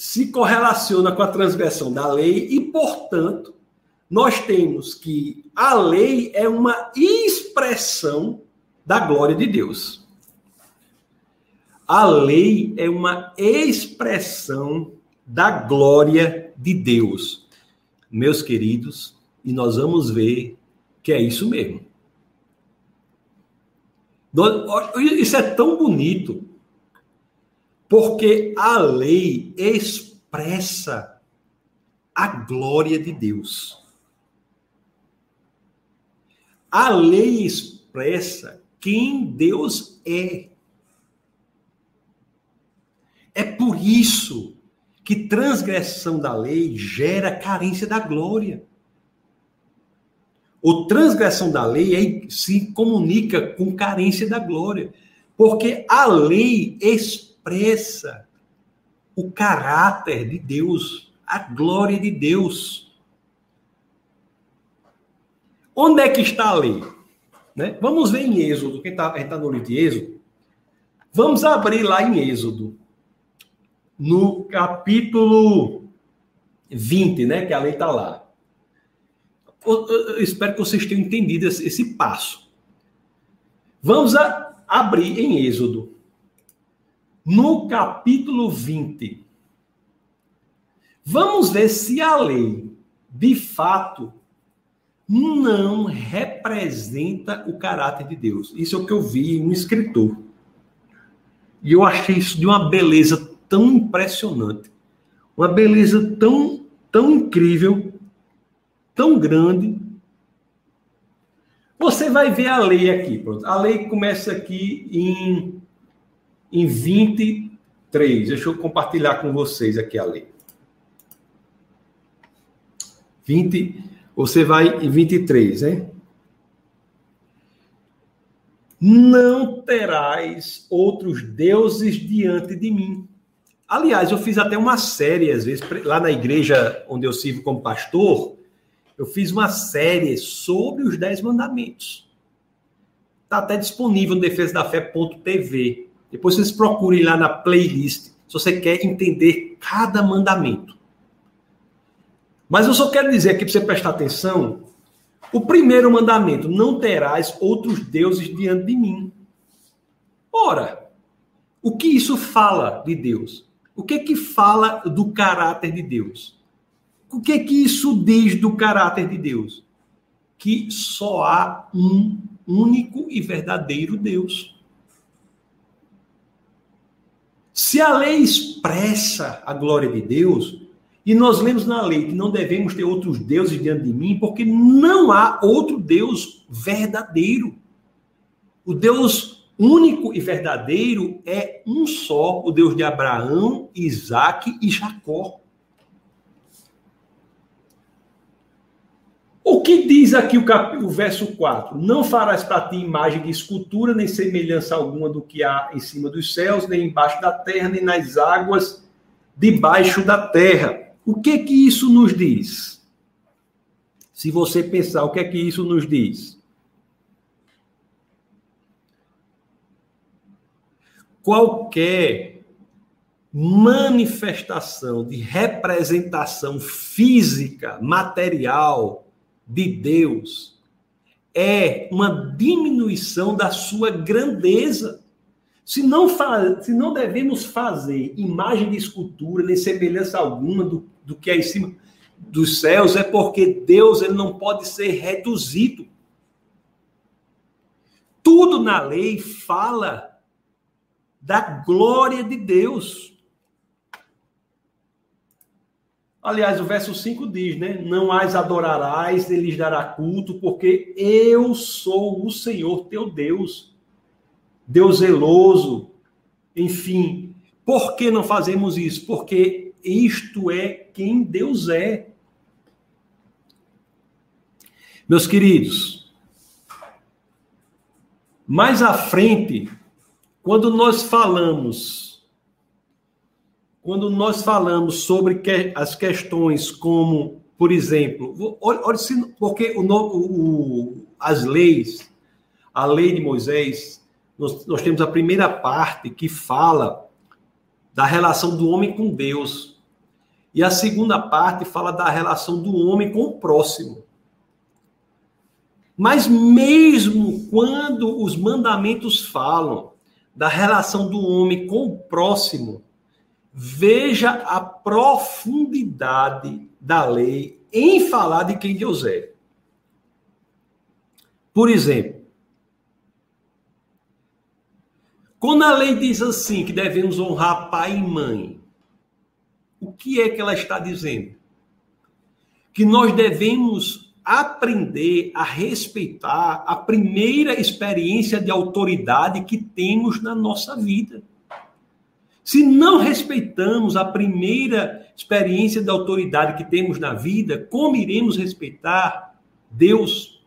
se correlaciona com a transgressão da lei e, portanto, nós temos que a lei é uma expressão da glória de Deus. A lei é uma expressão da glória de Deus. Meus queridos, e nós vamos ver que é isso mesmo. Isso é tão bonito, porque a lei expressa a glória de Deus. A lei expressa quem Deus é. É por isso que transgressão da lei gera carência da glória. O transgressão da lei é, se comunica com carência da glória, porque a lei expressa o caráter de Deus, a glória de Deus. Onde é que está a lei? Né? Vamos ver em Êxodo, quem tá, está no livro de Êxodo. Vamos abrir lá em Êxodo, no capítulo 20, né? Que a lei está lá. Eu, eu, eu, espero que vocês tenham entendido esse, esse passo. Vamos a, abrir em Êxodo, no capítulo 20. Vamos ver se a lei, de fato, não representa o caráter de Deus. Isso é o que eu vi em um escritor. E eu achei isso de uma beleza tão impressionante. Uma beleza tão, tão incrível, tão grande. Você vai ver a lei aqui. Pronto. A lei começa aqui em, em 23. Deixa eu compartilhar com vocês aqui a lei. 20, você vai em 23, hein? Não terás outros deuses diante de mim. Aliás, eu fiz até uma série, às vezes, lá na igreja onde eu sirvo como pastor, eu fiz uma série sobre os Dez Mandamentos. Está até disponível no defesadafé.tv. Depois vocês procurem lá na playlist, se você quer entender cada mandamento. Mas eu só quero dizer aqui para você prestar atenção: o primeiro mandamento, não terás outros deuses diante de mim. Ora, o que isso fala de Deus? O que que fala do caráter de Deus? O que que isso diz do caráter de Deus? Que só há um único e verdadeiro Deus. Se a lei expressa a glória de Deus, e nós lemos na lei que não devemos ter outros deuses diante de mim, porque não há outro Deus verdadeiro. O Deus único e verdadeiro é um só, o Deus de Abraão, Isaac e Jacó. O que diz aqui o, cap... o verso 4? Não farás para ti imagem de escultura, nem semelhança alguma do que há em cima dos céus, nem embaixo da terra, nem nas águas debaixo da terra. O que que isso nos diz? Se você pensar, o que é que isso nos diz? Qualquer manifestação de representação física, material de Deus é uma diminuição da sua grandeza. Se não, se não devemos fazer imagem de escultura, nem semelhança alguma do, do que é em cima dos céus, é porque Deus ele não pode ser reduzido. Tudo na lei fala da glória de Deus. Aliás, o verso 5 diz, né? Não as adorarás, nem lhes dará culto, porque eu sou o Senhor teu Deus. Deus zeloso. Enfim, por que não fazemos isso? Porque isto é quem Deus é. Meus queridos, mais à frente, quando nós falamos quando nós falamos sobre que, as questões como, por exemplo, olha, porque o, o, as leis, a lei de Moisés, nós, nós temos a primeira parte que fala da relação do homem com Deus. E a segunda parte fala da relação do homem com o próximo. Mas mesmo quando os mandamentos falam da relação do homem com o próximo, veja a profundidade da lei em falar de quem Deus é. Por exemplo, quando a lei diz assim que devemos honrar pai e mãe, o que é que ela está dizendo? Que nós devemos aprender a respeitar a primeira experiência de autoridade que temos na nossa vida. Se não respeitamos a primeira experiência de autoridade que temos na vida, como iremos respeitar Deus?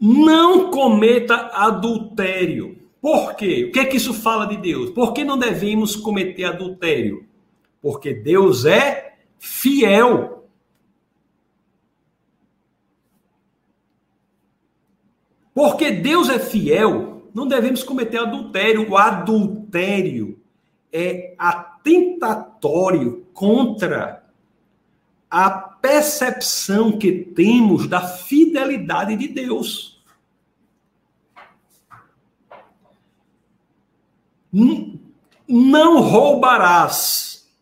Não cometa adultério. Por quê? O que é que isso fala de Deus? Por que não devemos cometer adultério? Porque Deus é fiel. Porque Deus é fiel, não devemos cometer adultério. O adultério é atentatório contra a percepção que temos da fidelidade de Deus. Não roubarás.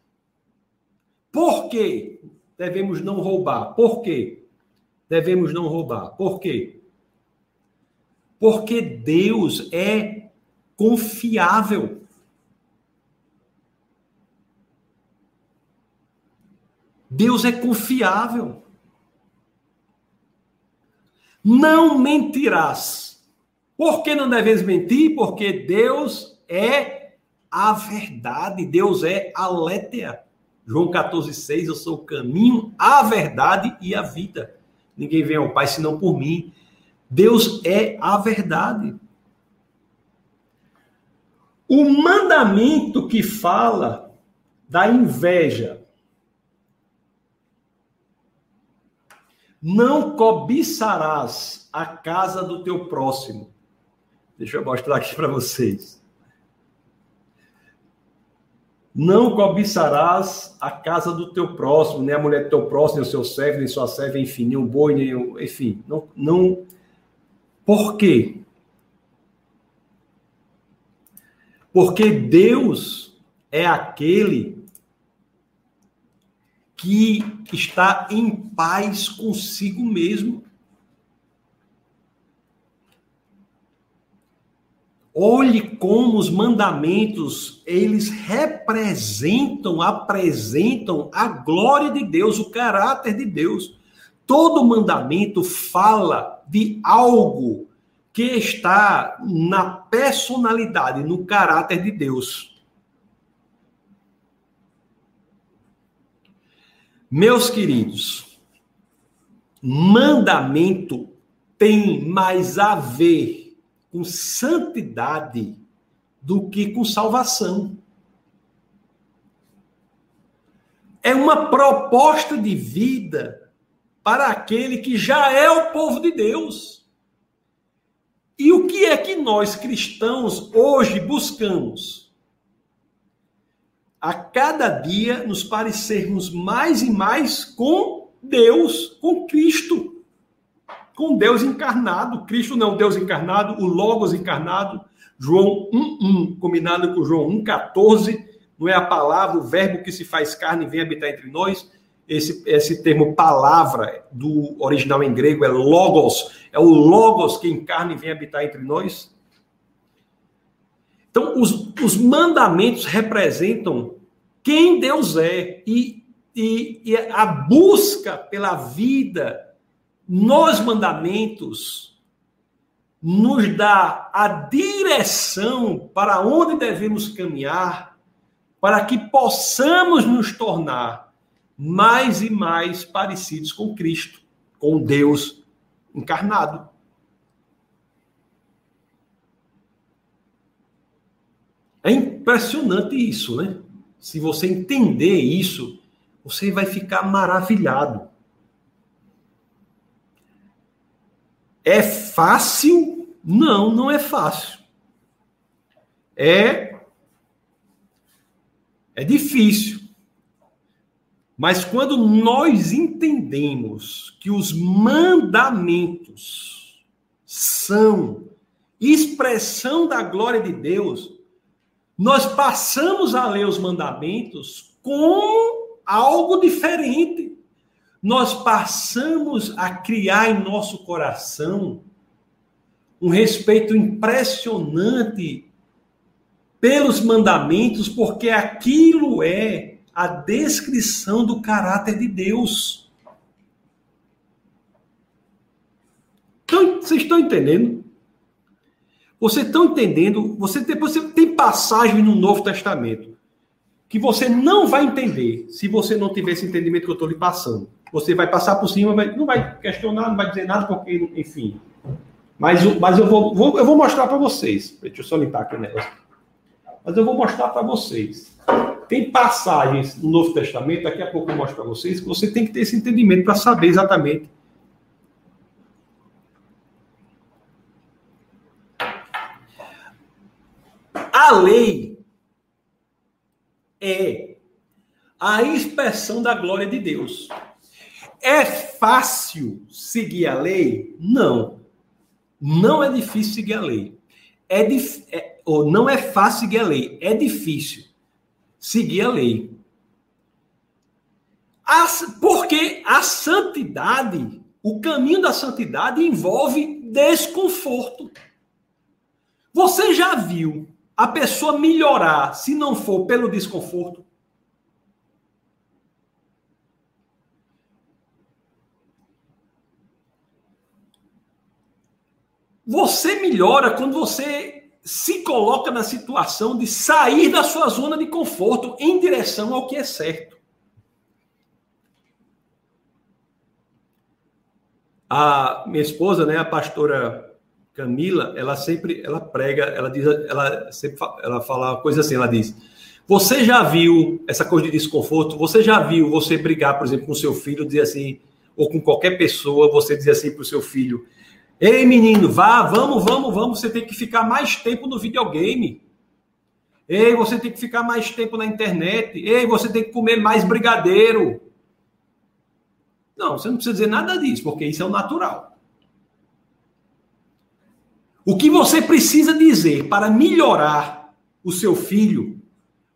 Por quê? Devemos não roubar. Por quê? Devemos não roubar. Por quê? Porque Deus é confiável. Deus é confiável. Não mentirás. Por que não deves mentir? Porque Deus é a verdade. Deus é a letéa. João 14,6, eu sou o caminho, a verdade e a vida. Ninguém vem ao Pai senão por mim. Deus é a verdade. O mandamento que fala da inveja. Não cobiçarás a casa do teu próximo. Deixa eu mostrar aqui para vocês. Não cobiçarás a casa do teu próximo, nem a mulher do teu próximo, nem o seu servo, nem sua serva, enfim, nem o boi, nem o. Enfim, não, não por quê? Porque Deus é aquele que está em paz consigo mesmo. Olhe como os mandamentos, eles representam, apresentam a glória de Deus, o caráter de Deus. Todo mandamento fala de algo que está na personalidade, no caráter de Deus. Meus queridos, mandamento tem mais a ver com santidade do que com salvação. É uma proposta de vida para aquele que já é o povo de Deus. E o que é que nós cristãos hoje buscamos? A cada dia nos parecermos mais e mais com Deus, com Cristo, com Deus encarnado. Cristo não é o Deus encarnado, o Logos encarnado. João 1:1 combinado com João 1:14, não é a palavra, o verbo que se faz carne e vem habitar entre nós esse, esse termo palavra do original em grego é logos, é o logos que encarna e vem habitar entre nós. Então, os, os mandamentos representam quem Deus é e, e, e a busca pela vida nos mandamentos nos dá a direção para onde devemos caminhar para que possamos nos tornar mais e mais parecidos com Cristo, com Deus encarnado. impressionante isso, né? Se você entender isso, você vai ficar maravilhado. É fácil? Não, não é fácil. É é difícil. Mas quando nós entendemos que os mandamentos são expressão da glória de Deus, nós passamos a ler os mandamentos com algo diferente. Nós passamos a criar em nosso coração um respeito impressionante pelos mandamentos, porque aquilo é a descrição do caráter de Deus. Então, vocês estão entendendo? Vocês estão entendendo? Você tem, você tem passagem no Novo Testamento que você não vai entender se você não tiver esse entendimento que eu estou lhe passando. Você vai passar por cima, não vai questionar, não vai dizer nada, porque, enfim. Mas, mas eu, vou, vou eu vou mostrar para vocês. Deixa eu só limpar aqui o negócio. Mas eu vou mostrar para vocês. Tem passagens no Novo Testamento, daqui a pouco eu mostro para vocês, que você tem que ter esse entendimento para saber exatamente. A lei é a expressão da glória de Deus. É fácil seguir a lei? Não. Não é difícil seguir a lei. É, dif... é... ou não é fácil seguir a lei. É difícil seguir a lei. As, porque a santidade, o caminho da santidade envolve desconforto. Você já viu a pessoa melhorar se não for pelo desconforto? Você melhora quando você se coloca na situação de sair da sua zona de conforto em direção ao que é certo. A minha esposa, né, a pastora Camila, ela sempre ela prega, ela diz, ela sempre ela fala uma coisa assim, ela diz: "Você já viu essa coisa de desconforto? Você já viu você brigar, por exemplo, com seu filho, dizer assim, ou com qualquer pessoa, você dizer assim para o seu filho: Ei, menino, vá, vamos, vamos, vamos. Você tem que ficar mais tempo no videogame. Ei, você tem que ficar mais tempo na internet. Ei, você tem que comer mais brigadeiro. Não, você não precisa dizer nada disso, porque isso é o natural. O que você precisa dizer para melhorar o seu filho,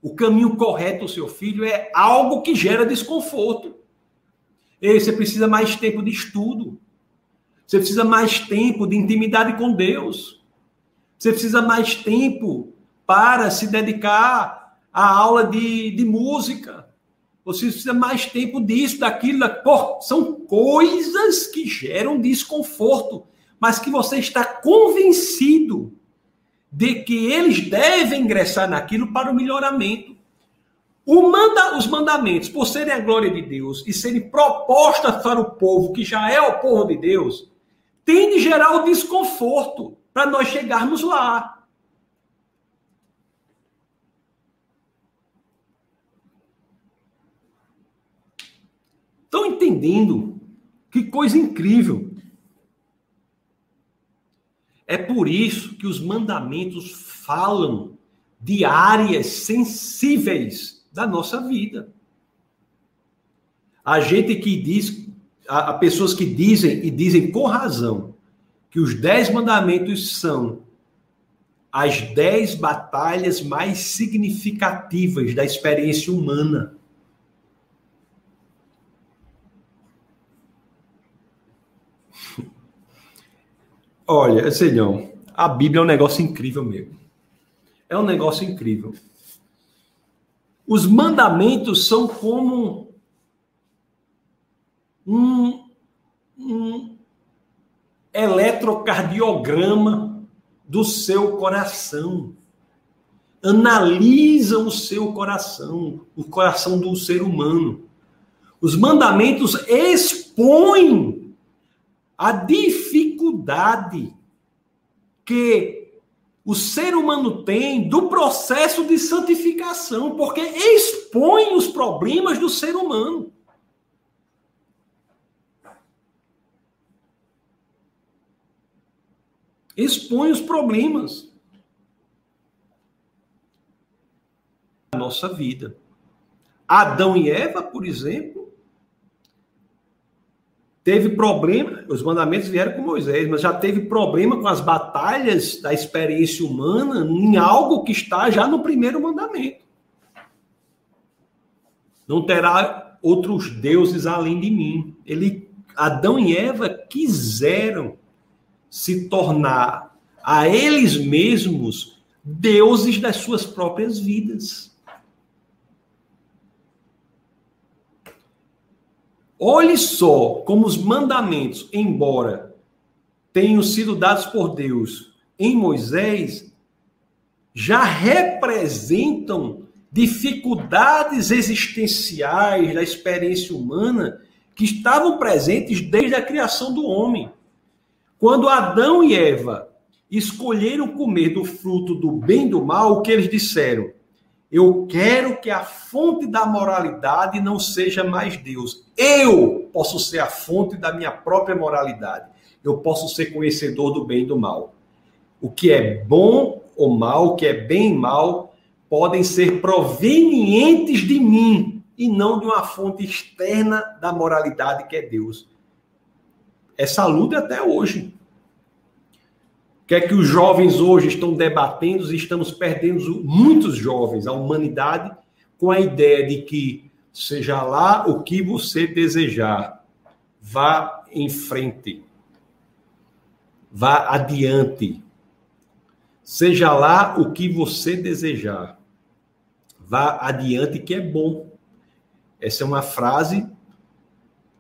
o caminho correto do seu filho, é algo que gera desconforto. Ei, você precisa mais tempo de estudo. Você precisa mais tempo de intimidade com Deus. Você precisa mais tempo para se dedicar à aula de, de música. Você precisa mais tempo disso, daquilo. Pô, são coisas que geram desconforto, mas que você está convencido de que eles devem ingressar naquilo para o melhoramento. O manda, os mandamentos, por serem a glória de Deus e serem propostas para o povo que já é o povo de Deus, tem de gerar o desconforto para nós chegarmos lá. Estão entendendo? Que coisa incrível. É por isso que os mandamentos falam de áreas sensíveis da nossa vida. A gente que diz há, pessoas que dizem, e dizem com razão, que os dez mandamentos são as dez batalhas mais significativas da experiência humana. Olha, senhor, a Bíblia é um negócio incrível mesmo. É um negócio incrível. Os mandamentos são como um, um eletrocardiograma do seu coração. Analisa o seu coração, o coração do ser humano. Os mandamentos expõem a dificuldade que o ser humano tem do processo de santificação, porque expõe os problemas do ser humano. Expõe os problemas da nossa vida. Adão e Eva, por exemplo, teve problema, os mandamentos vieram com Moisés, mas já teve problema com as batalhas da experiência humana em algo que está já no primeiro mandamento. Não terá outros deuses além de mim. Ele, Adão e Eva quiseram se tornar a eles mesmos deuses das suas próprias vidas. Olhe só como os mandamentos, embora tenham sido dados por Deus em Moisés, já representam dificuldades existenciais da experiência humana que estavam presentes desde a criação do homem. Quando Adão e Eva escolheram comer do fruto do bem e do mal, o que eles disseram? Eu quero que a fonte da moralidade não seja mais Deus. Eu posso ser a fonte da minha própria moralidade. Eu posso ser conhecedor do bem e do mal. O que é bom ou mal, o que é bem e mal, podem ser provenientes de mim e não de uma fonte externa da moralidade que é Deus. É até hoje que é que os jovens hoje estão debatendo e estamos perdendo muitos jovens, a humanidade, com a ideia de que seja lá o que você desejar, vá em frente, vá adiante. Seja lá o que você desejar, vá adiante, que é bom. Essa é uma frase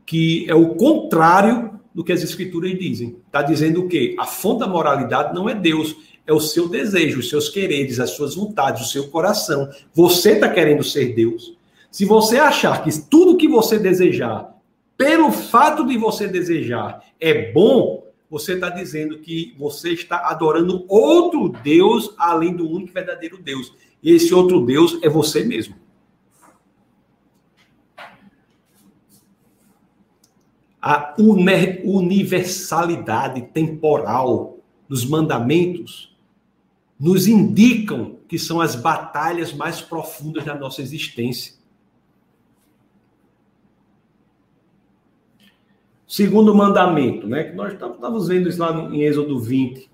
que é o contrário do que as escrituras dizem. Está dizendo o quê? A fonte da moralidade não é Deus, é o seu desejo, os seus quereres, as suas vontades, o seu coração. Você está querendo ser Deus. Se você achar que tudo que você desejar, pelo fato de você desejar, é bom, você está dizendo que você está adorando outro Deus além do único verdadeiro Deus. E esse outro Deus é você mesmo. A universalidade temporal dos mandamentos nos indicam que são as batalhas mais profundas da nossa existência. Segundo mandamento, né, que nós estávamos vendo isso lá em Êxodo 20.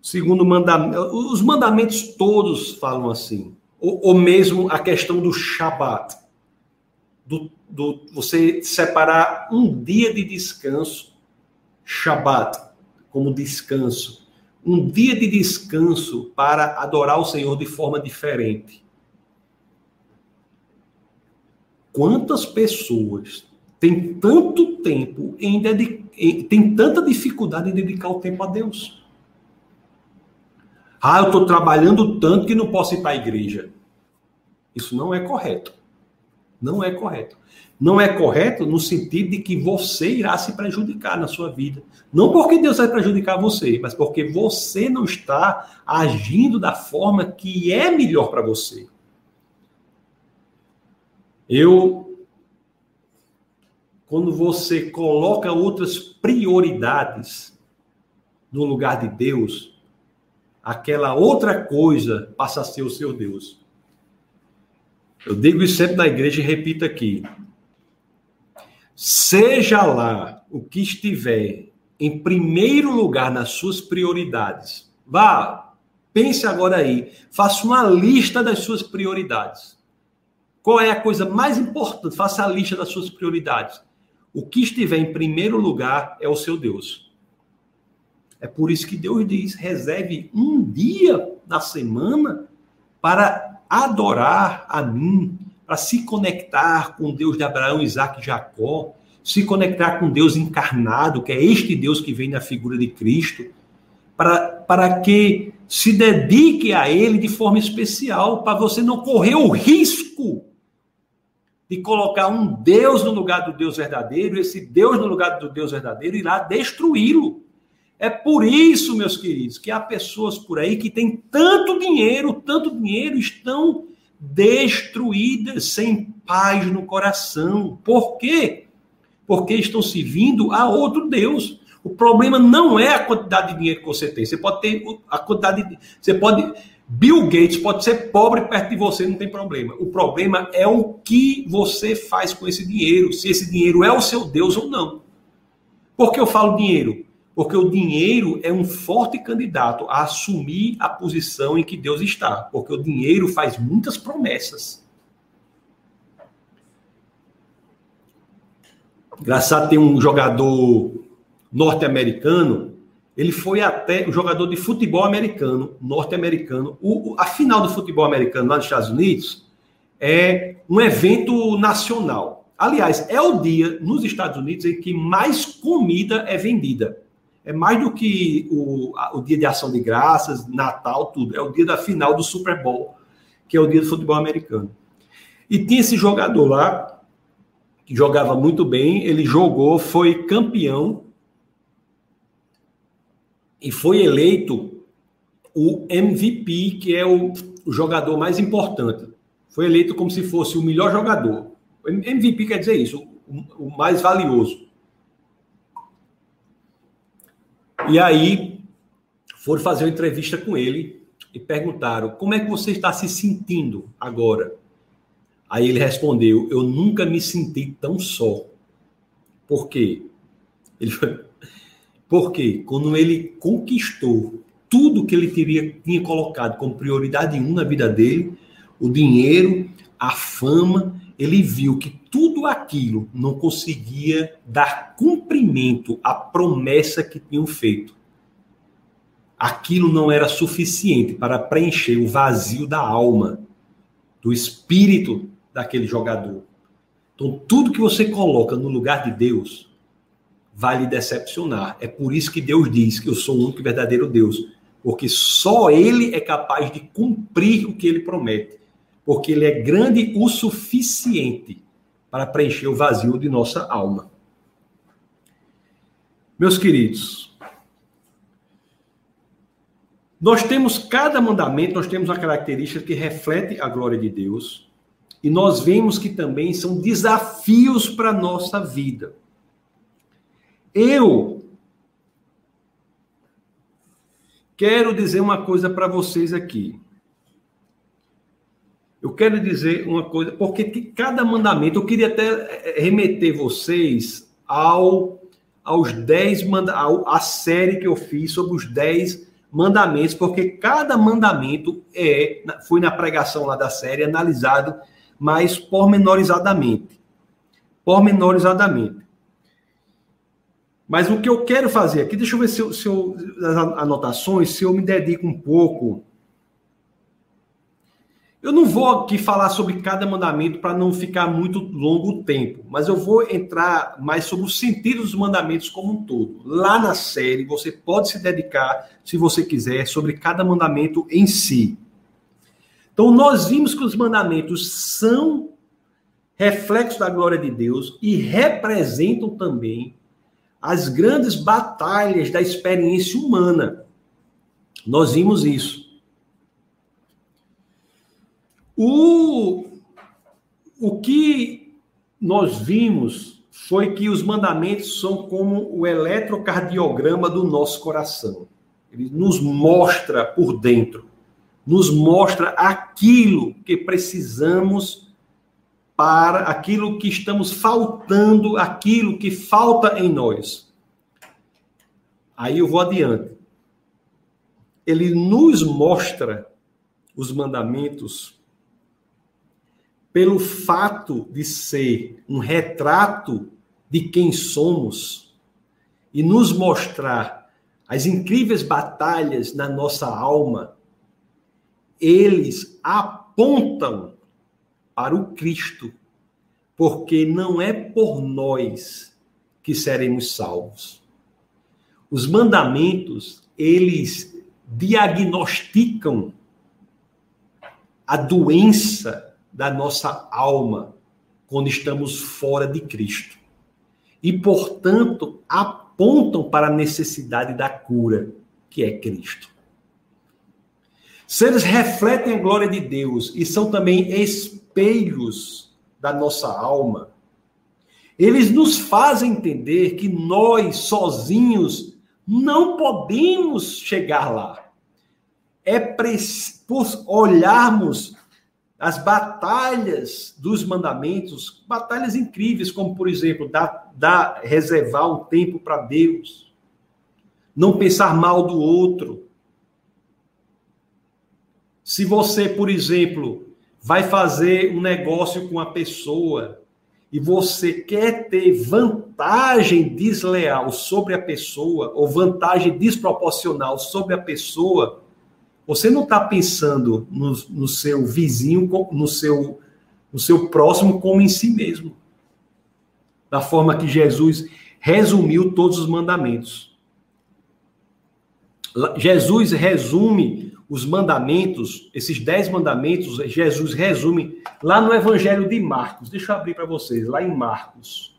Segundo mandamento, os mandamentos todos falam assim, ou, ou mesmo a questão do Shabat, do do você separar um dia de descanso, Shabat, como descanso, um dia de descanso para adorar o Senhor de forma diferente. Quantas pessoas têm tanto tempo em têm tanta dificuldade em dedicar o tempo a Deus? Ah, eu estou trabalhando tanto que não posso ir para a igreja. Isso não é correto. Não é correto. Não é correto no sentido de que você irá se prejudicar na sua vida. Não porque Deus vai prejudicar você, mas porque você não está agindo da forma que é melhor para você. Eu, quando você coloca outras prioridades no lugar de Deus, aquela outra coisa passa a ser o seu Deus. Eu digo isso sempre na igreja e repito aqui. Seja lá o que estiver em primeiro lugar nas suas prioridades. Vá, pense agora aí, faça uma lista das suas prioridades. Qual é a coisa mais importante? Faça a lista das suas prioridades. O que estiver em primeiro lugar é o seu Deus. É por isso que Deus diz: reserve um dia na semana para adorar a mim, para se conectar com Deus de Abraão, Isaac e Jacó, se conectar com Deus encarnado, que é este Deus que vem na figura de Cristo, para, para que se dedique a Ele de forma especial, para você não correr o risco de colocar um Deus no lugar do Deus verdadeiro, esse Deus no lugar do Deus verdadeiro irá destruí-lo. É por isso, meus queridos, que há pessoas por aí que têm tanto dinheiro, tanto dinheiro, estão destruídas, sem paz no coração. Por quê? Porque estão servindo a outro Deus. O problema não é a quantidade de dinheiro que você tem. Você pode ter a quantidade de. Você pode. Bill Gates pode ser pobre perto de você, não tem problema. O problema é o que você faz com esse dinheiro, se esse dinheiro é o seu Deus ou não. Por que eu falo dinheiro? Porque o dinheiro é um forte candidato a assumir a posição em que Deus está. Porque o dinheiro faz muitas promessas. Engraçado, tem um jogador norte-americano, ele foi até o jogador de futebol americano, norte-americano. A final do futebol americano lá nos Estados Unidos é um evento nacional. Aliás, é o dia nos Estados Unidos em que mais comida é vendida. É mais do que o, o dia de ação de graças, Natal, tudo. É o dia da final do Super Bowl, que é o dia do futebol americano. E tinha esse jogador lá, que jogava muito bem, ele jogou, foi campeão e foi eleito o MVP, que é o, o jogador mais importante. Foi eleito como se fosse o melhor jogador. MVP quer dizer isso, o, o mais valioso. E aí foram fazer uma entrevista com ele e perguntaram: como é que você está se sentindo agora? Aí ele respondeu: eu nunca me senti tão só. Por quê? Ele porque quando ele conquistou tudo que ele teria, tinha colocado como prioridade um na vida dele, o dinheiro, a fama ele viu que tudo aquilo não conseguia dar cumprimento à promessa que tinham feito. Aquilo não era suficiente para preencher o vazio da alma, do espírito daquele jogador. Então, tudo que você coloca no lugar de Deus vai lhe decepcionar. É por isso que Deus diz que eu sou o único e verdadeiro Deus, porque só Ele é capaz de cumprir o que Ele promete porque ele é grande o suficiente para preencher o vazio de nossa alma. Meus queridos, nós temos cada mandamento, nós temos uma característica que reflete a glória de Deus, e nós vemos que também são desafios para a nossa vida. Eu quero dizer uma coisa para vocês aqui. Eu quero dizer uma coisa, porque cada mandamento, eu queria até eh, eh, remeter vocês ao aos 10 mandamentos, a série que eu fiz sobre os 10 mandamentos, porque cada mandamento é, foi na pregação lá da série analisado mais pormenorizadamente. Pormenorizadamente. Mas o que eu quero fazer aqui, deixa eu ver se eu, se eu anotações, se eu me dedico um pouco eu não vou aqui falar sobre cada mandamento para não ficar muito longo o tempo, mas eu vou entrar mais sobre o sentido dos mandamentos como um todo. Lá na série, você pode se dedicar, se você quiser, sobre cada mandamento em si. Então, nós vimos que os mandamentos são reflexos da glória de Deus e representam também as grandes batalhas da experiência humana. Nós vimos isso. O, o que nós vimos foi que os mandamentos são como o eletrocardiograma do nosso coração. Ele nos mostra por dentro, nos mostra aquilo que precisamos para aquilo que estamos faltando, aquilo que falta em nós. Aí eu vou adiante. Ele nos mostra os mandamentos pelo fato de ser um retrato de quem somos e nos mostrar as incríveis batalhas na nossa alma, eles apontam para o Cristo, porque não é por nós que seremos salvos. Os mandamentos, eles diagnosticam a doença da nossa alma quando estamos fora de Cristo. E, portanto, apontam para a necessidade da cura, que é Cristo. Se eles refletem a glória de Deus e são também espelhos da nossa alma, eles nos fazem entender que nós sozinhos não podemos chegar lá. É por olharmos as batalhas dos mandamentos, batalhas incríveis, como, por exemplo, dar, dar reservar um tempo para Deus, não pensar mal do outro. Se você, por exemplo, vai fazer um negócio com a pessoa e você quer ter vantagem desleal sobre a pessoa, ou vantagem desproporcional sobre a pessoa, você não está pensando no, no, seu vizinho, no seu, no seu próximo como em si mesmo. Da forma que Jesus resumiu todos os mandamentos. Jesus resume os mandamentos, esses dez mandamentos, Jesus resume lá no Evangelho de Marcos. Deixa eu abrir para vocês, lá em Marcos.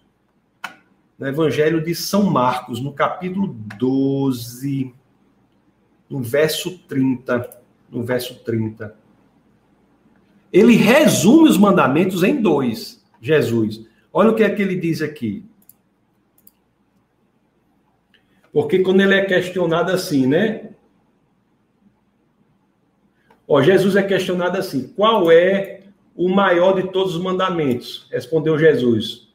No Evangelho de São Marcos, no capítulo 12 no verso 30, no verso 30. Ele resume os mandamentos em dois, Jesus. Olha o que é que ele diz aqui. Porque quando ele é questionado assim, né? Ó, Jesus é questionado assim: qual é o maior de todos os mandamentos? Respondeu Jesus.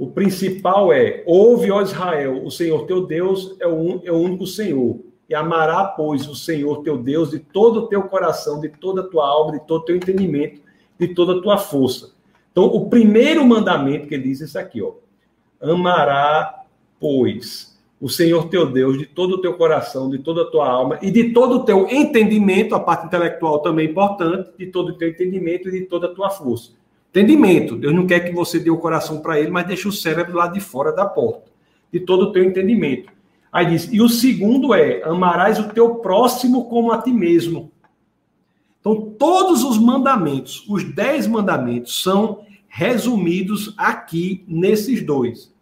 O principal é: ouve, ó Israel, o Senhor teu Deus é o, é o único Senhor. E amará, pois, o Senhor teu Deus de todo o teu coração, de toda a tua alma, de todo o teu entendimento, de toda a tua força. Então, o primeiro mandamento que ele diz é isso aqui, ó. Amará, pois, o Senhor teu Deus de todo o teu coração, de toda a tua alma e de todo o teu entendimento, a parte intelectual também é importante, de todo o teu entendimento e de toda a tua força. Entendimento. Deus não quer que você dê o coração para ele, mas deixe o cérebro lá de fora da porta. De todo o teu entendimento. Aí diz: e o segundo é: amarás o teu próximo como a ti mesmo. Então, todos os mandamentos, os dez mandamentos, são resumidos aqui nesses dois.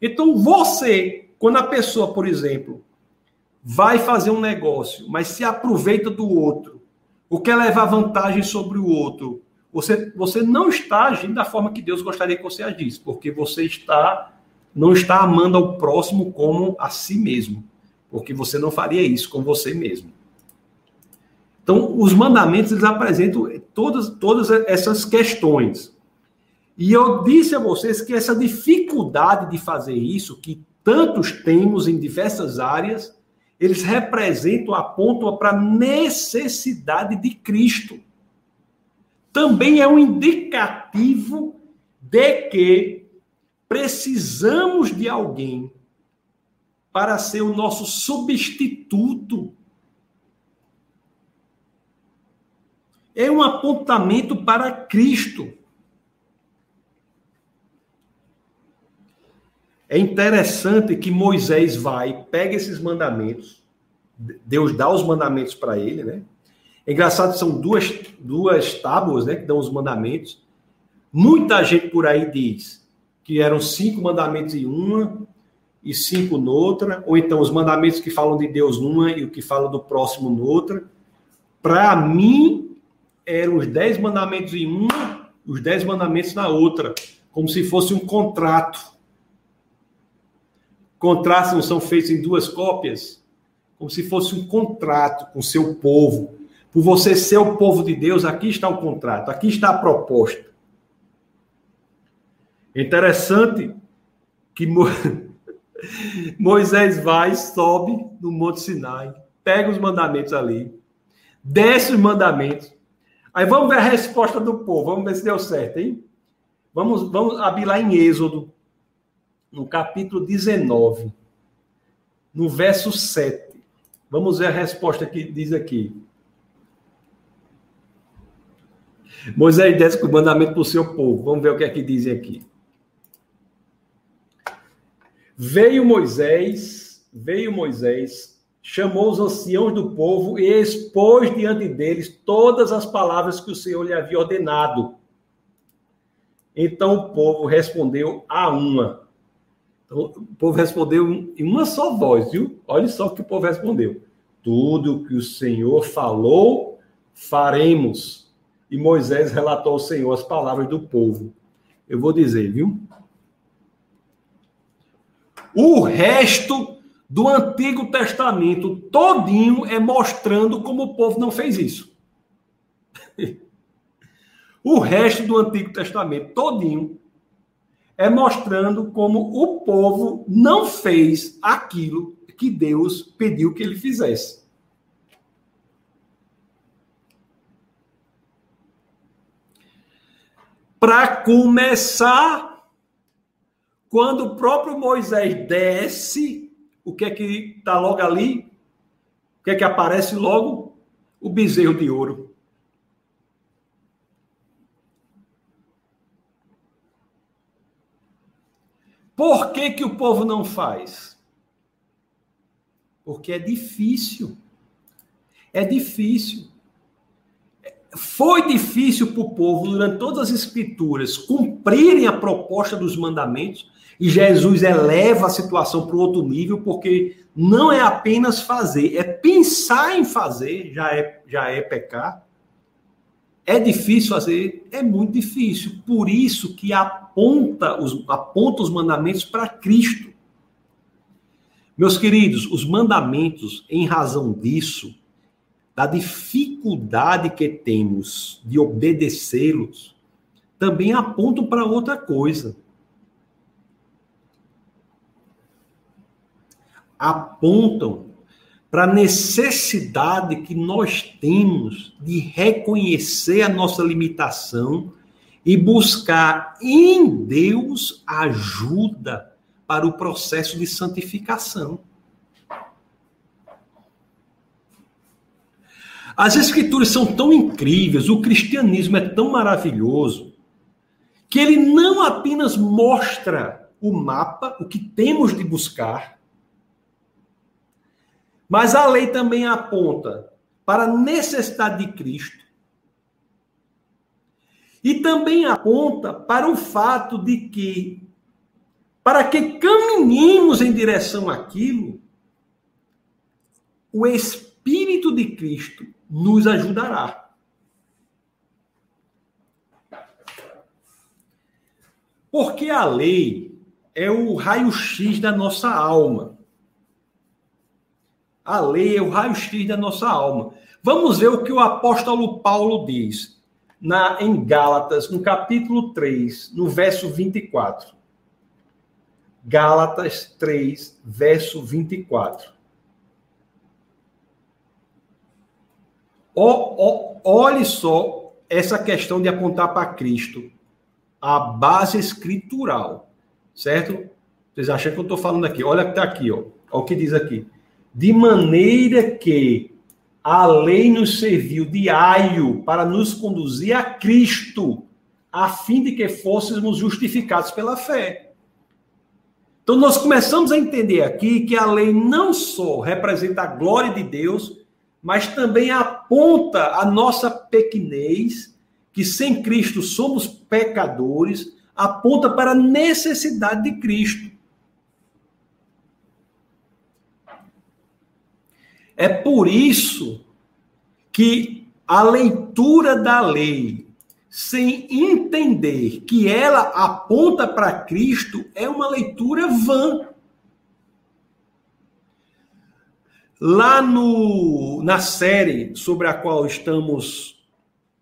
Então, você, quando a pessoa, por exemplo, vai fazer um negócio, mas se aproveita do outro, ou quer levar vantagem sobre o outro, você, você não está agindo da forma que Deus gostaria que você agisse, porque você está não está amando ao próximo como a si mesmo, porque você não faria isso com você mesmo. Então, os mandamentos eles apresentam todas, todas essas questões. E eu disse a vocês que essa dificuldade de fazer isso, que tantos temos em diversas áreas, eles representam, apontam para a necessidade de Cristo também é um indicativo de que precisamos de alguém para ser o nosso substituto. É um apontamento para Cristo. É interessante que Moisés vai, pega esses mandamentos, Deus dá os mandamentos para ele, né? É engraçado são duas, duas tábuas né, que dão os mandamentos. Muita gente por aí diz que eram cinco mandamentos em uma e cinco noutra, ou então os mandamentos que falam de Deus numa e o que falam do próximo noutra. Para mim, eram os dez mandamentos em uma, os dez mandamentos na outra, como se fosse um contrato. Contratos não são feitos em duas cópias, como se fosse um contrato com seu povo por você ser o povo de Deus, aqui está o contrato, aqui está a proposta. Interessante que Moisés vai, sobe no Monte Sinai, pega os mandamentos ali, desce os mandamentos. Aí vamos ver a resposta do povo, vamos ver se deu certo, hein? Vamos, vamos abrir lá em Êxodo, no capítulo 19, no verso 7. Vamos ver a resposta que diz aqui. Moisés desce o mandamento para o seu povo. Vamos ver o que é que dizem aqui. Veio Moisés, veio Moisés, chamou os anciãos do povo e expôs diante deles todas as palavras que o Senhor lhe havia ordenado. Então o povo respondeu a uma: Então, o povo respondeu em uma só voz, viu? Olha só o que o povo respondeu. Tudo que o Senhor falou, faremos. E Moisés relatou ao Senhor as palavras do povo. Eu vou dizer, viu? O resto do Antigo Testamento todinho é mostrando como o povo não fez isso. o resto do Antigo Testamento todinho é mostrando como o povo não fez aquilo que Deus pediu que ele fizesse. Para começar, quando o próprio Moisés desce, o que é que está logo ali? O que é que aparece logo? O bezerro de ouro. Por que, que o povo não faz? Porque é difícil. É difícil. Foi difícil para o povo, durante todas as escrituras, cumprirem a proposta dos mandamentos, e Jesus eleva a situação para outro nível, porque não é apenas fazer, é pensar em fazer, já é, já é pecar. É difícil fazer? É muito difícil. Por isso que aponta os, aponta os mandamentos para Cristo. Meus queridos, os mandamentos, em razão disso, da dificuldade que temos de obedecê-los, também apontam para outra coisa. Apontam para a necessidade que nós temos de reconhecer a nossa limitação e buscar em Deus ajuda para o processo de santificação. As escrituras são tão incríveis, o cristianismo é tão maravilhoso, que ele não apenas mostra o mapa, o que temos de buscar, mas a lei também aponta para a necessidade de Cristo. E também aponta para o fato de que, para que caminhemos em direção àquilo, o Espírito de Cristo nos ajudará. Porque a lei é o raio-x da nossa alma. A lei é o raio-x da nossa alma. Vamos ver o que o apóstolo Paulo diz na, em Gálatas, no capítulo 3, no verso 24. Gálatas 3, verso 24. O, o, olhe só essa questão de apontar para Cristo, a base escritural, certo? Vocês acham que eu estou falando aqui? Olha que está aqui, ó. Olha o que diz aqui de maneira que a lei nos serviu de aio para nos conduzir a Cristo, a fim de que fôssemos justificados pela fé. Então, nós começamos a entender aqui que a lei não só representa a glória de Deus, mas também aponta a nossa pequenez, que sem Cristo somos pecadores, aponta para a necessidade de Cristo. É por isso que a leitura da lei, sem entender que ela aponta para Cristo, é uma leitura vã. Lá no, na série sobre a qual estamos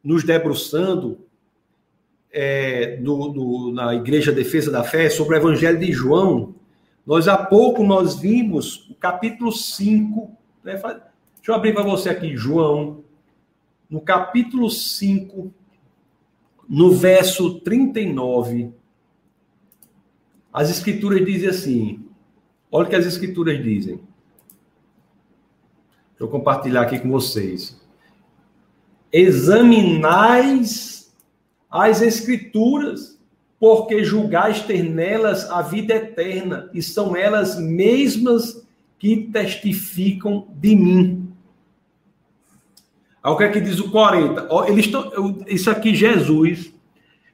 nos debruçando, é, na Igreja Defesa da Fé, sobre o Evangelho de João, nós há pouco nós vimos o capítulo 5 né? Deixa eu abrir para você aqui, João, no capítulo 5, no verso 39. As escrituras dizem assim: olha o que as escrituras dizem. Eu compartilhar aqui com vocês. Examinais as escrituras, porque julgais ter nelas a vida eterna, e são elas mesmas que testificam de mim. Aí o que é que diz o 40? Eles isso aqui, Jesus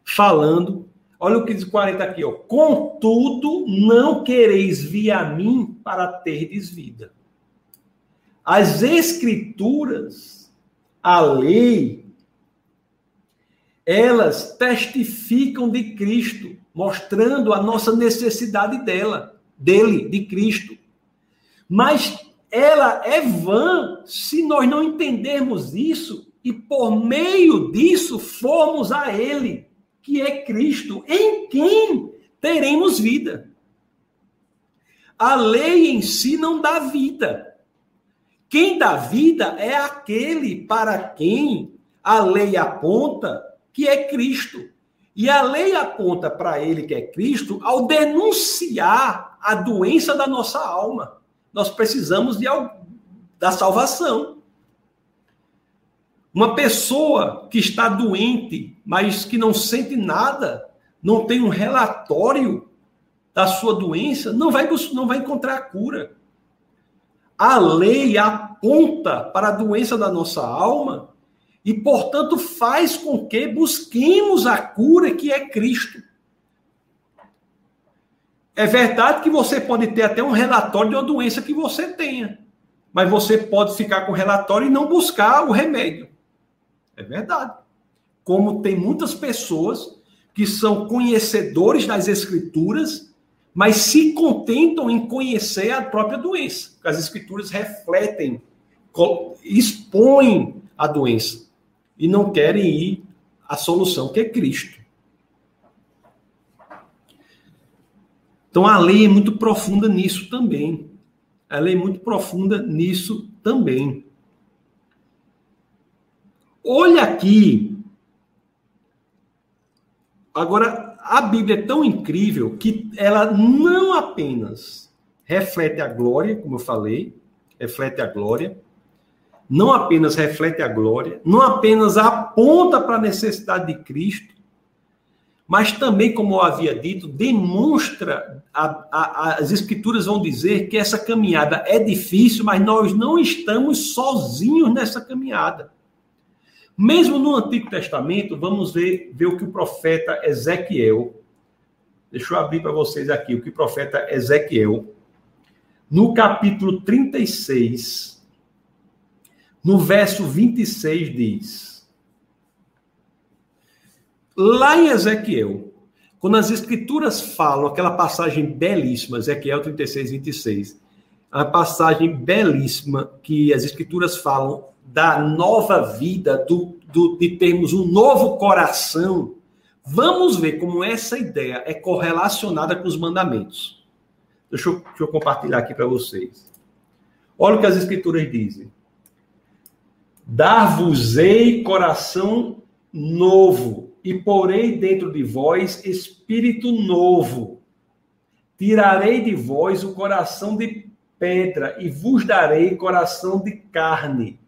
falando Olha o que diz 40 aqui, ó. Contudo, não quereis vir a mim para terdes vida. As escrituras, a lei, elas testificam de Cristo, mostrando a nossa necessidade dela, dele, de Cristo. Mas ela é vã se nós não entendermos isso e por meio disso formos a ele, que é Cristo, em quem teremos vida. A lei em si não dá vida. Quem dá vida é aquele para quem a lei aponta que é Cristo. E a lei aponta para ele que é Cristo ao denunciar a doença da nossa alma. Nós precisamos de, da salvação. Uma pessoa que está doente, mas que não sente nada, não tem um relatório da sua doença, não vai, não vai encontrar a cura. A lei aponta para a doença da nossa alma e, portanto, faz com que busquemos a cura que é Cristo. É verdade que você pode ter até um relatório de uma doença que você tenha, mas você pode ficar com o relatório e não buscar o remédio. É verdade. Como tem muitas pessoas que são conhecedores das escrituras, mas se contentam em conhecer a própria doença. As escrituras refletem, expõem a doença e não querem ir à solução, que é Cristo. Então a lei é muito profunda nisso também. A lei é muito profunda nisso também. Olha aqui. Agora, a Bíblia é tão incrível que ela não apenas reflete a glória, como eu falei, reflete a glória, não apenas reflete a glória, não apenas aponta para a necessidade de Cristo, mas também, como eu havia dito, demonstra, a, a, as escrituras vão dizer que essa caminhada é difícil, mas nós não estamos sozinhos nessa caminhada. Mesmo no Antigo Testamento, vamos ver, ver o que o profeta Ezequiel, deixa eu abrir para vocês aqui, o que o profeta Ezequiel, no capítulo 36, no verso 26, diz: Lá em Ezequiel, quando as escrituras falam aquela passagem belíssima, Ezequiel 36, 26, a passagem belíssima que as escrituras falam da nova vida, do, do, de termos um novo coração, vamos ver como essa ideia é correlacionada com os mandamentos. Deixa eu, deixa eu compartilhar aqui para vocês. Olha o que as escrituras dizem. Dar-vos-ei coração novo, e porei dentro de vós espírito novo. Tirarei de vós o coração de pedra, e vos darei coração de carne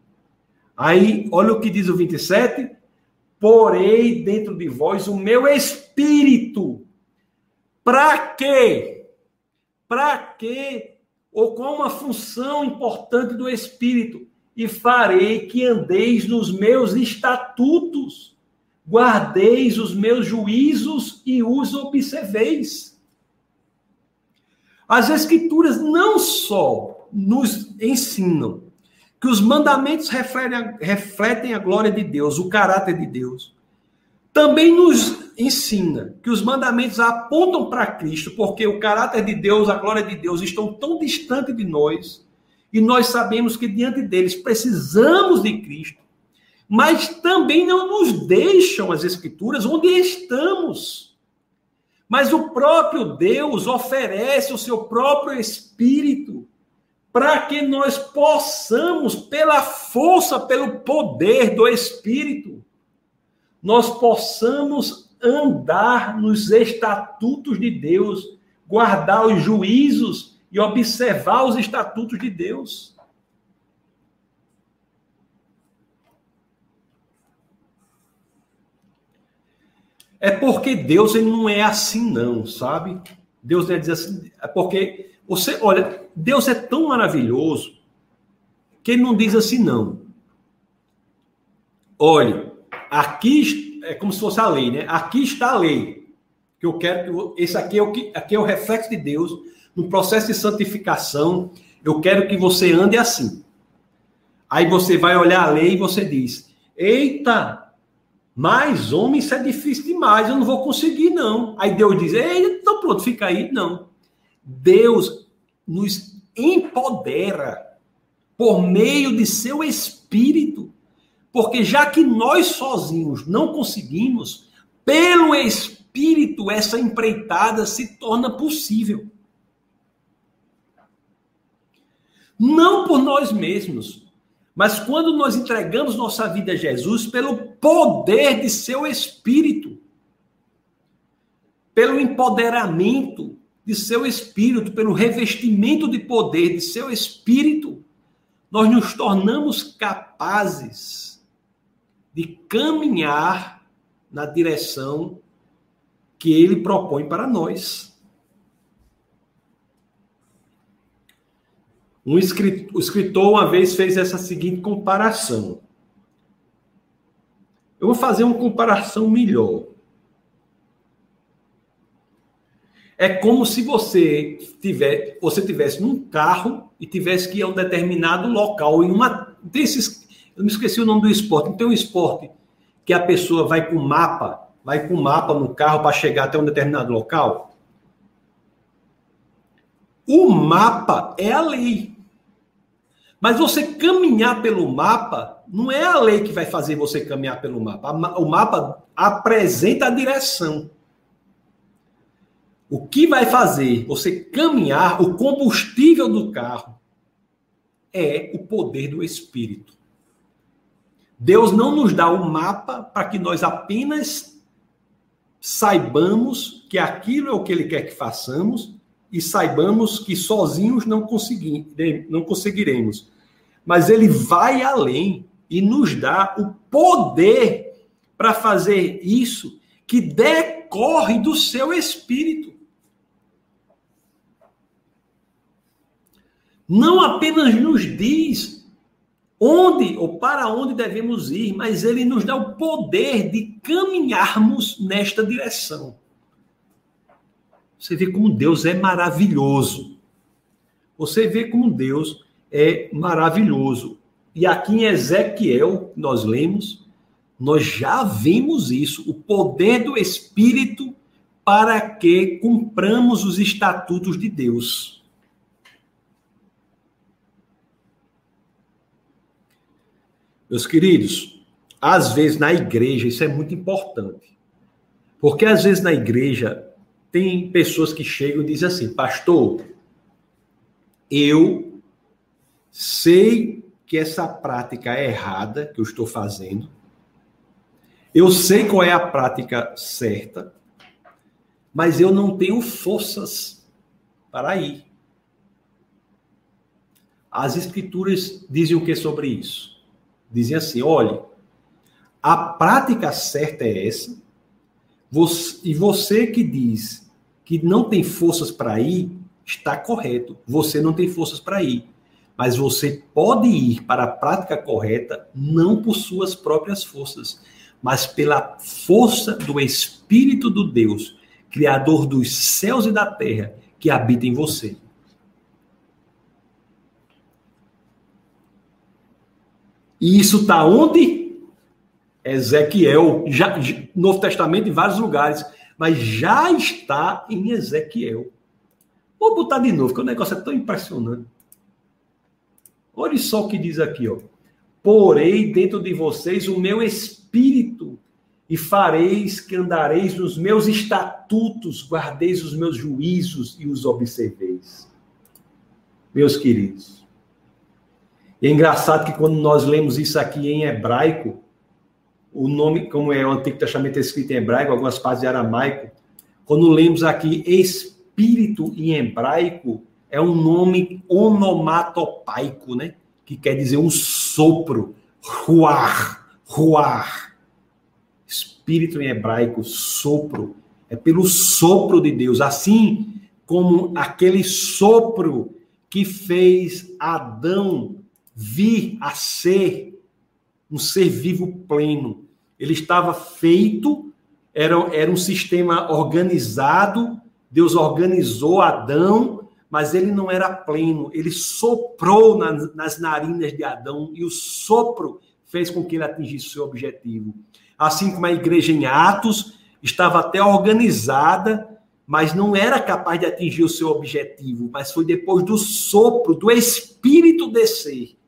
Aí, olha o que diz o 27. Porei dentro de vós o meu espírito. Para quê? Para quê? Ou qual uma função importante do espírito? E farei que andeis nos meus estatutos, guardeis os meus juízos e os observeis. As escrituras não só nos ensinam que os mandamentos refletem a, refletem a glória de Deus, o caráter de Deus. Também nos ensina que os mandamentos apontam para Cristo, porque o caráter de Deus, a glória de Deus estão tão distante de nós, e nós sabemos que diante deles precisamos de Cristo, mas também não nos deixam as Escrituras onde estamos. Mas o próprio Deus oferece o seu próprio Espírito para que nós possamos, pela força, pelo poder do Espírito, nós possamos andar nos estatutos de Deus, guardar os juízos e observar os estatutos de Deus. É porque Deus ele não é assim, não, sabe? Deus não é assim, é porque você, olha, Deus é tão maravilhoso que ele não diz assim, não. Olha, aqui é como se fosse a lei, né? Aqui está a lei. que eu quero que esse aqui é o que aqui é o reflexo de Deus no processo de santificação. Eu quero que você ande assim. Aí você vai olhar a lei e você diz: Eita, mas homem, isso é difícil demais, eu não vou conseguir, não. Aí Deus diz: Ei, então pronto, fica aí. Não. Deus nos empodera por meio de seu espírito. Porque já que nós sozinhos não conseguimos, pelo espírito essa empreitada se torna possível. Não por nós mesmos, mas quando nós entregamos nossa vida a Jesus pelo poder de seu espírito, pelo empoderamento de seu espírito, pelo revestimento de poder de seu espírito, nós nos tornamos capazes de caminhar na direção que ele propõe para nós. Um escritor, o escritor uma vez fez essa seguinte comparação. Eu vou fazer uma comparação melhor. É como se você tiver, você tivesse num carro e tivesse que ir a um determinado local em uma desses, eu me esqueci o nome do esporte. Não tem um esporte que a pessoa vai com mapa, vai com mapa no carro para chegar até um determinado local. O mapa é a lei. Mas você caminhar pelo mapa, não é a lei que vai fazer você caminhar pelo mapa. O mapa apresenta a direção. O que vai fazer você caminhar, o combustível do carro, é o poder do Espírito. Deus não nos dá o um mapa para que nós apenas saibamos que aquilo é o que Ele quer que façamos e saibamos que sozinhos não, não conseguiremos. Mas Ele vai além e nos dá o poder para fazer isso que decorre do seu Espírito. Não apenas nos diz onde ou para onde devemos ir, mas ele nos dá o poder de caminharmos nesta direção. Você vê como Deus é maravilhoso. Você vê como Deus é maravilhoso. E aqui em Ezequiel, nós lemos, nós já vimos isso, o poder do Espírito para que cumpramos os estatutos de Deus. Meus queridos, às vezes na igreja, isso é muito importante. Porque às vezes na igreja tem pessoas que chegam e dizem assim: Pastor, eu sei que essa prática é errada que eu estou fazendo. Eu sei qual é a prática certa, mas eu não tenho forças para ir. As escrituras dizem o que sobre isso? Dizem assim: olha, a prática certa é essa, você, e você que diz que não tem forças para ir, está correto. Você não tem forças para ir. Mas você pode ir para a prática correta não por suas próprias forças, mas pela força do Espírito do Deus, Criador dos céus e da terra, que habita em você. E isso está onde? Ezequiel, já, Novo Testamento em vários lugares, mas já está em Ezequiel. Vou botar de novo, que o negócio é tão impressionante. Olha só o que diz aqui, ó. Porei dentro de vocês o meu espírito e fareis que andareis nos meus estatutos, guardeis os meus juízos e os observeis. Meus queridos, e é engraçado que quando nós lemos isso aqui em hebraico, o nome, como é o Antigo Testamento é escrito em hebraico, algumas partes de aramaico, quando lemos aqui espírito em hebraico, é um nome onomatopaico, né? Que quer dizer um sopro, ruar, ruar. Espírito em hebraico, sopro, é pelo sopro de Deus, assim como aquele sopro que fez Adão vir a ser um ser vivo pleno. Ele estava feito era, era um sistema organizado, Deus organizou Adão, mas ele não era pleno, ele soprou nas, nas narinas de Adão e o sopro fez com que ele atingisse seu objetivo. Assim como a igreja em Atos estava até organizada, mas não era capaz de atingir o seu objetivo, mas foi depois do sopro do Espírito descer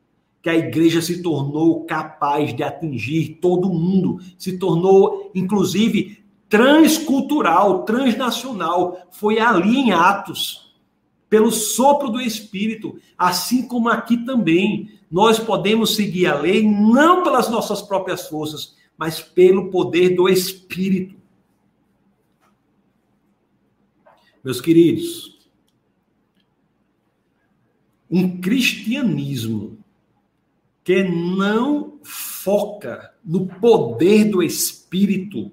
que a igreja se tornou capaz de atingir todo mundo, se tornou, inclusive, transcultural, transnacional. Foi ali em Atos, pelo sopro do Espírito, assim como aqui também. Nós podemos seguir a lei não pelas nossas próprias forças, mas pelo poder do Espírito. Meus queridos, um cristianismo que não foca no poder do Espírito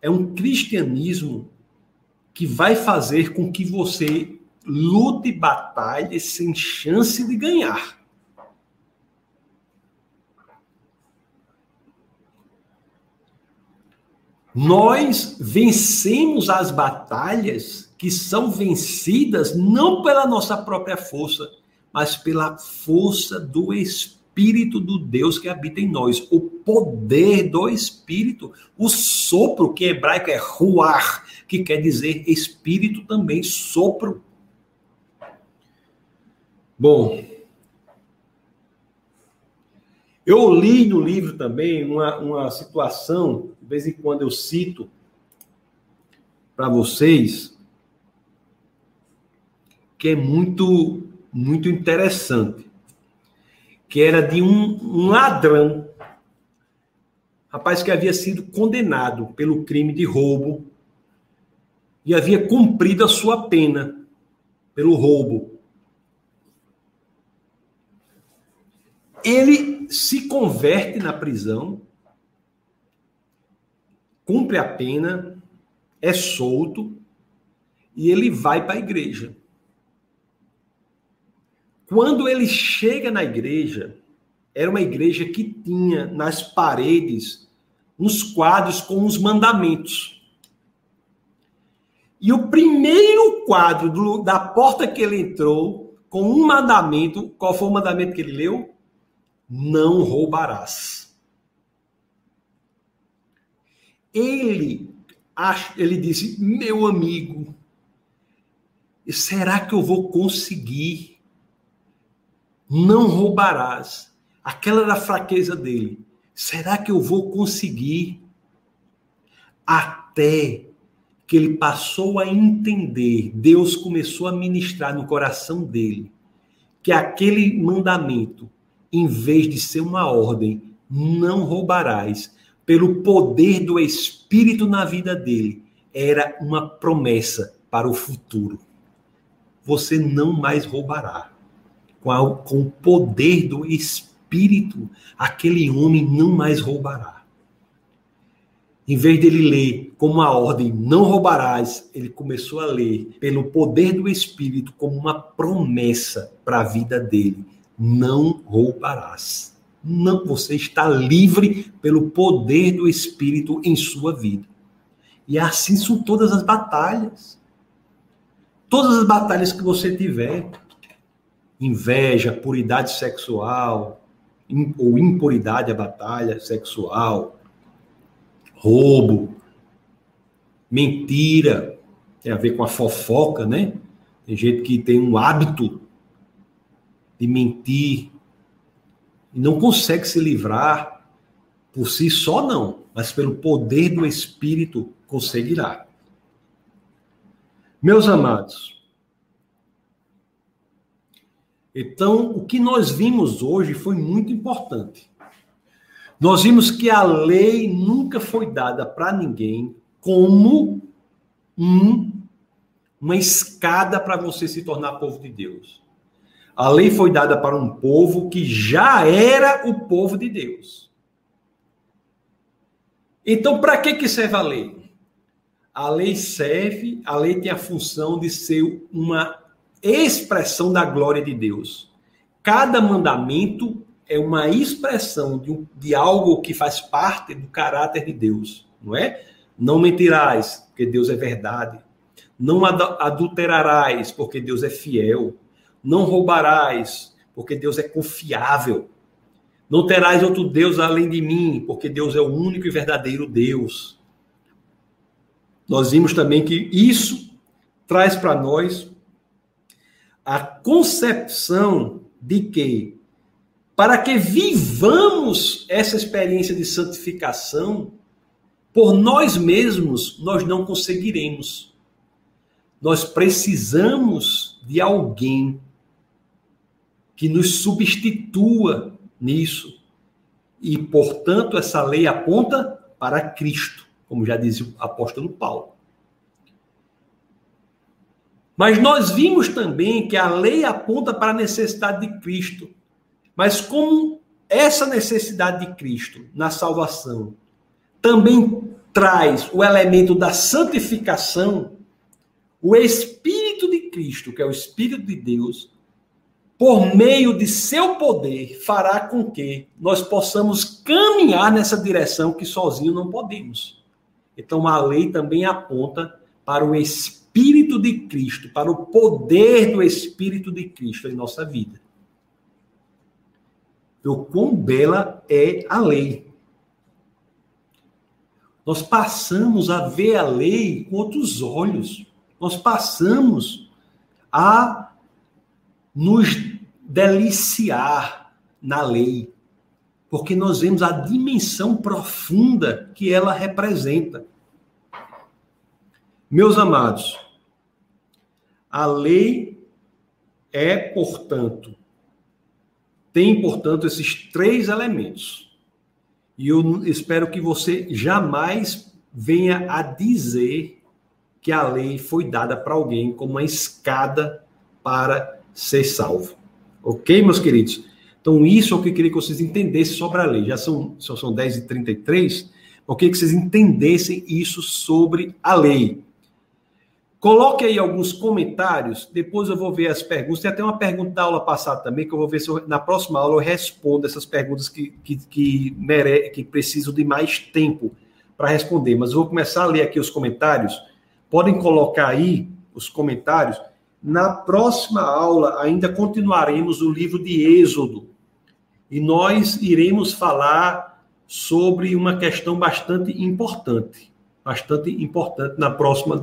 é um cristianismo que vai fazer com que você lute batalhas sem chance de ganhar. Nós vencemos as batalhas que são vencidas não pela nossa própria força, mas pela força do Espírito do Deus que habita em nós, o poder do Espírito, o sopro, que em hebraico é ruar, que quer dizer espírito também, sopro. Bom, eu li no livro também uma, uma situação, de vez em quando eu cito para vocês, que é muito, muito interessante, que era de um, um ladrão, rapaz que havia sido condenado pelo crime de roubo e havia cumprido a sua pena pelo roubo. Ele se converte na prisão, cumpre a pena, é solto e ele vai para a igreja. Quando ele chega na igreja, era uma igreja que tinha nas paredes uns quadros com os mandamentos. E o primeiro quadro do, da porta que ele entrou, com um mandamento, qual foi o mandamento que ele leu? não roubarás. Ele, ele disse, meu amigo, será que eu vou conseguir? Não roubarás. Aquela era a fraqueza dele. Será que eu vou conseguir? Até que ele passou a entender, Deus começou a ministrar no coração dele que aquele mandamento em vez de ser uma ordem, não roubarás, pelo poder do Espírito na vida dele, era uma promessa para o futuro. Você não mais roubará. Com, a, com o poder do Espírito, aquele homem não mais roubará. Em vez dele ler como uma ordem, não roubarás, ele começou a ler pelo poder do Espírito como uma promessa para a vida dele não roubarás. Não, você está livre pelo poder do Espírito em sua vida. E assim são todas as batalhas. Todas as batalhas que você tiver. Inveja, puridade sexual, ou impuridade a batalha sexual, roubo, mentira, tem a ver com a fofoca, né? Tem gente que tem um hábito de mentir, e não consegue se livrar por si só, não, mas pelo poder do Espírito conseguirá. Meus amados, então o que nós vimos hoje foi muito importante. Nós vimos que a lei nunca foi dada para ninguém como um, uma escada para você se tornar povo de Deus. A lei foi dada para um povo que já era o povo de Deus. Então, para que, que serve a lei? A lei serve, a lei tem a função de ser uma expressão da glória de Deus. Cada mandamento é uma expressão de, de algo que faz parte do caráter de Deus, não é? Não mentirás, porque Deus é verdade. Não adulterarás, porque Deus é fiel. Não roubarás, porque Deus é confiável. Não terás outro Deus além de mim, porque Deus é o único e verdadeiro Deus. Nós vimos também que isso traz para nós a concepção de que, para que vivamos essa experiência de santificação, por nós mesmos nós não conseguiremos. Nós precisamos de alguém que nos substitua nisso. E, portanto, essa lei aponta para Cristo, como já dizia o apóstolo Paulo. Mas nós vimos também que a lei aponta para a necessidade de Cristo. Mas como essa necessidade de Cristo na salvação também traz o elemento da santificação, o Espírito de Cristo, que é o Espírito de Deus, por meio de seu poder, fará com que nós possamos caminhar nessa direção que sozinho não podemos. Então a lei também aponta para o Espírito de Cristo, para o poder do Espírito de Cristo em nossa vida. O quão bela é a lei. Nós passamos a ver a lei com outros olhos. Nós passamos a nos deliciar na lei, porque nós vemos a dimensão profunda que ela representa. Meus amados, a lei é, portanto, tem, portanto, esses três elementos. E eu espero que você jamais venha a dizer que a lei foi dada para alguém como uma escada para ser salvo. Ok, meus queridos? Então, isso é o que eu queria que vocês entendessem sobre a lei. Já são, são 10h33. Eu queria que vocês entendessem isso sobre a lei. Coloque aí alguns comentários, depois eu vou ver as perguntas. Tem até uma pergunta da aula passada também, que eu vou ver se eu, na próxima aula eu respondo essas perguntas que, que, que, mere, que precisam de mais tempo para responder. Mas eu vou começar a ler aqui os comentários. Podem colocar aí os comentários. Na próxima aula, ainda continuaremos o livro de Êxodo. E nós iremos falar sobre uma questão bastante importante. Bastante importante na próxima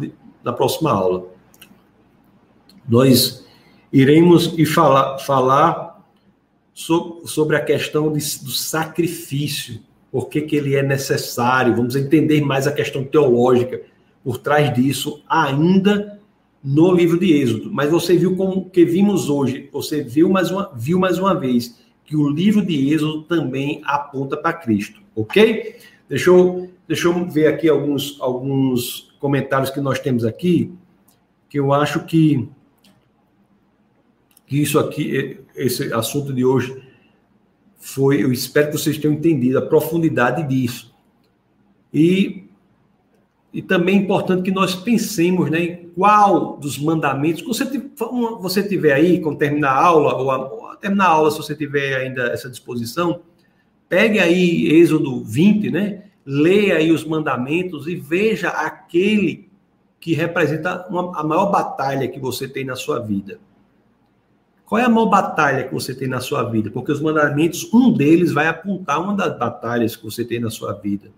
na próxima aula. Nós iremos e falar, falar sobre, a questão de, do sacrifício, por que, que ele é necessário, vamos entender mais a questão teológica por trás disso ainda no livro de Êxodo. Mas você viu como que vimos hoje, você viu mais uma, viu mais uma vez que o livro de Êxodo também aponta para Cristo, ok? Deixa eu, deixa eu ver aqui alguns, alguns comentários que nós temos aqui, que eu acho que, que isso aqui, esse assunto de hoje, foi, eu espero que vocês tenham entendido a profundidade disso. E, e também é importante que nós pensemos né, em qual dos mandamentos, você, você tiver aí, quando terminar a aula, ou, a, ou a aula, se você tiver ainda essa disposição, pegue aí Êxodo 20, né? Leia aí os mandamentos e veja aquele que representa uma, a maior batalha que você tem na sua vida. Qual é a maior batalha que você tem na sua vida? Porque os mandamentos, um deles vai apontar uma das batalhas que você tem na sua vida.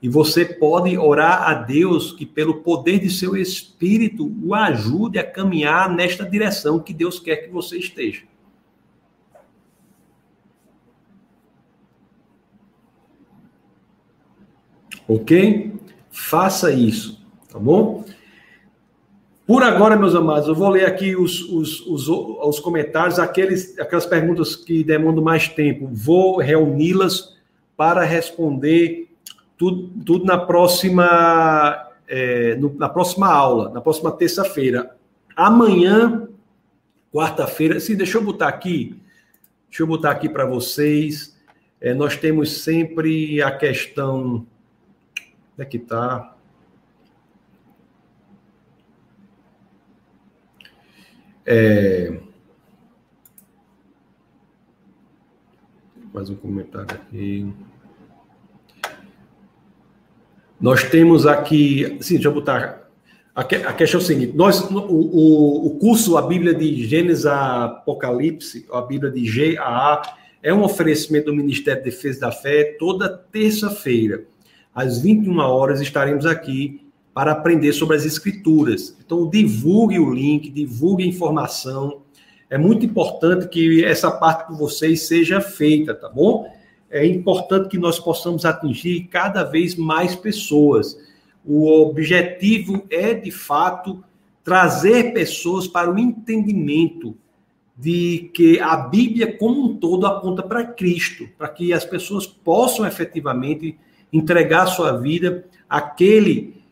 E você pode orar a Deus que, pelo poder de seu espírito, o ajude a caminhar nesta direção que Deus quer que você esteja. Ok? Faça isso, tá bom? Por agora, meus amados, eu vou ler aqui os, os, os, os comentários, aqueles, aquelas perguntas que demandam mais tempo. Vou reuni-las para responder tudo, tudo na próxima é, no, na próxima aula, na próxima terça-feira. Amanhã, quarta-feira, se deixa eu botar aqui, deixa eu botar aqui para vocês. É, nós temos sempre a questão Onde é que está? É... Mais um comentário aqui. Nós temos aqui, sim, deixa eu botar. A, questão é o seguinte: nós, o, o, curso A Bíblia de Gênesis a Apocalipse, a Bíblia de G a A, é um oferecimento do Ministério da Defesa da Fé. Toda terça-feira, às 21 horas, estaremos aqui para aprender sobre as Escrituras. Então, divulgue o link, divulgue a informação. É muito importante que essa parte com vocês seja feita, tá bom? É importante que nós possamos atingir cada vez mais pessoas. O objetivo é, de fato, trazer pessoas para o entendimento de que a Bíblia como um todo aponta para Cristo, para que as pessoas possam efetivamente entregar sua vida àquele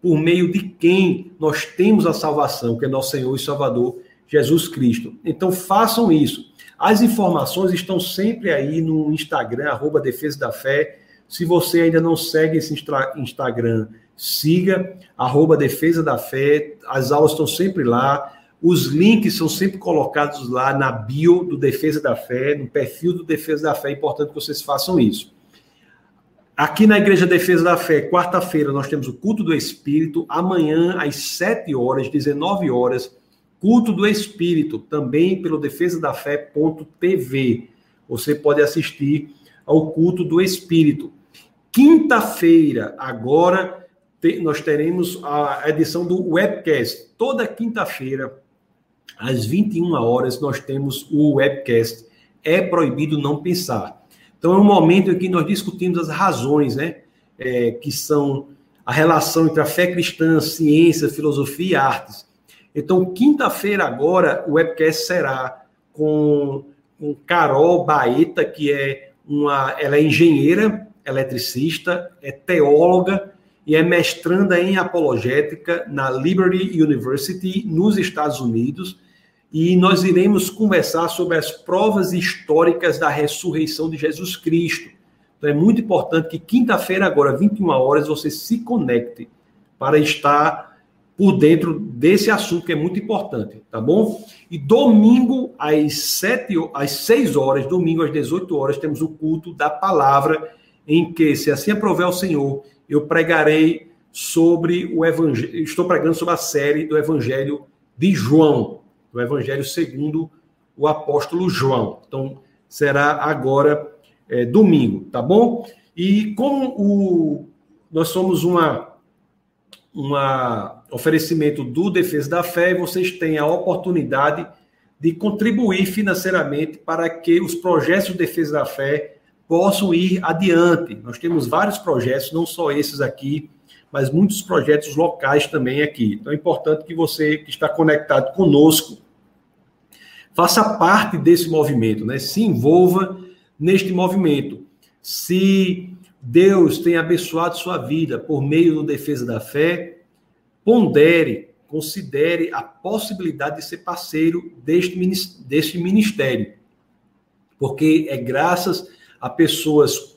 por meio de quem nós temos a salvação, que é nosso Senhor e Salvador Jesus Cristo. Então façam isso. As informações estão sempre aí no Instagram, arroba Defesa da Fé. Se você ainda não segue esse Instagram, siga, arroba Defesa da Fé. As aulas estão sempre lá. Os links são sempre colocados lá na bio do Defesa da Fé, no perfil do Defesa da Fé. É importante que vocês façam isso. Aqui na Igreja Defesa da Fé, quarta-feira, nós temos o culto do Espírito. Amanhã, às 7 horas, 19 horas, culto do Espírito, também pelo defesa da fé.tv. Você pode assistir ao culto do Espírito. Quinta-feira, agora, nós teremos a edição do webcast. Toda quinta-feira, às 21 horas, nós temos o webcast. É proibido não pensar. Então, é um momento em que nós discutimos as razões, né? É, que são a relação entre a fé cristã, ciência, filosofia e artes. Então, quinta-feira agora, o webcast será com, com Carol Baeta, que é uma, ela é engenheira eletricista, é teóloga e é mestranda em apologética na Liberty University, nos Estados Unidos e nós iremos conversar sobre as provas históricas da ressurreição de Jesus Cristo. Então é muito importante que quinta-feira, agora, 21 horas, você se conecte para estar por dentro desse assunto que é muito importante, tá bom? E domingo, às, 7, às 6 horas, domingo às 18 horas, temos o culto da palavra, em que, se assim aprover o Senhor, eu pregarei sobre o evangelho, estou pregando sobre a série do Evangelho de João do Evangelho segundo o apóstolo João. Então, será agora é, domingo, tá bom? E como o, nós somos uma, uma oferecimento do Defesa da Fé, vocês têm a oportunidade de contribuir financeiramente para que os projetos de defesa da fé possam ir adiante. Nós temos vários projetos, não só esses aqui, mas muitos projetos locais também aqui. Então é importante que você que está conectado conosco faça parte desse movimento, né? Se envolva neste movimento. Se Deus tem abençoado sua vida por meio do defesa da fé, pondere, considere a possibilidade de ser parceiro deste, deste ministério. Porque é graças a pessoas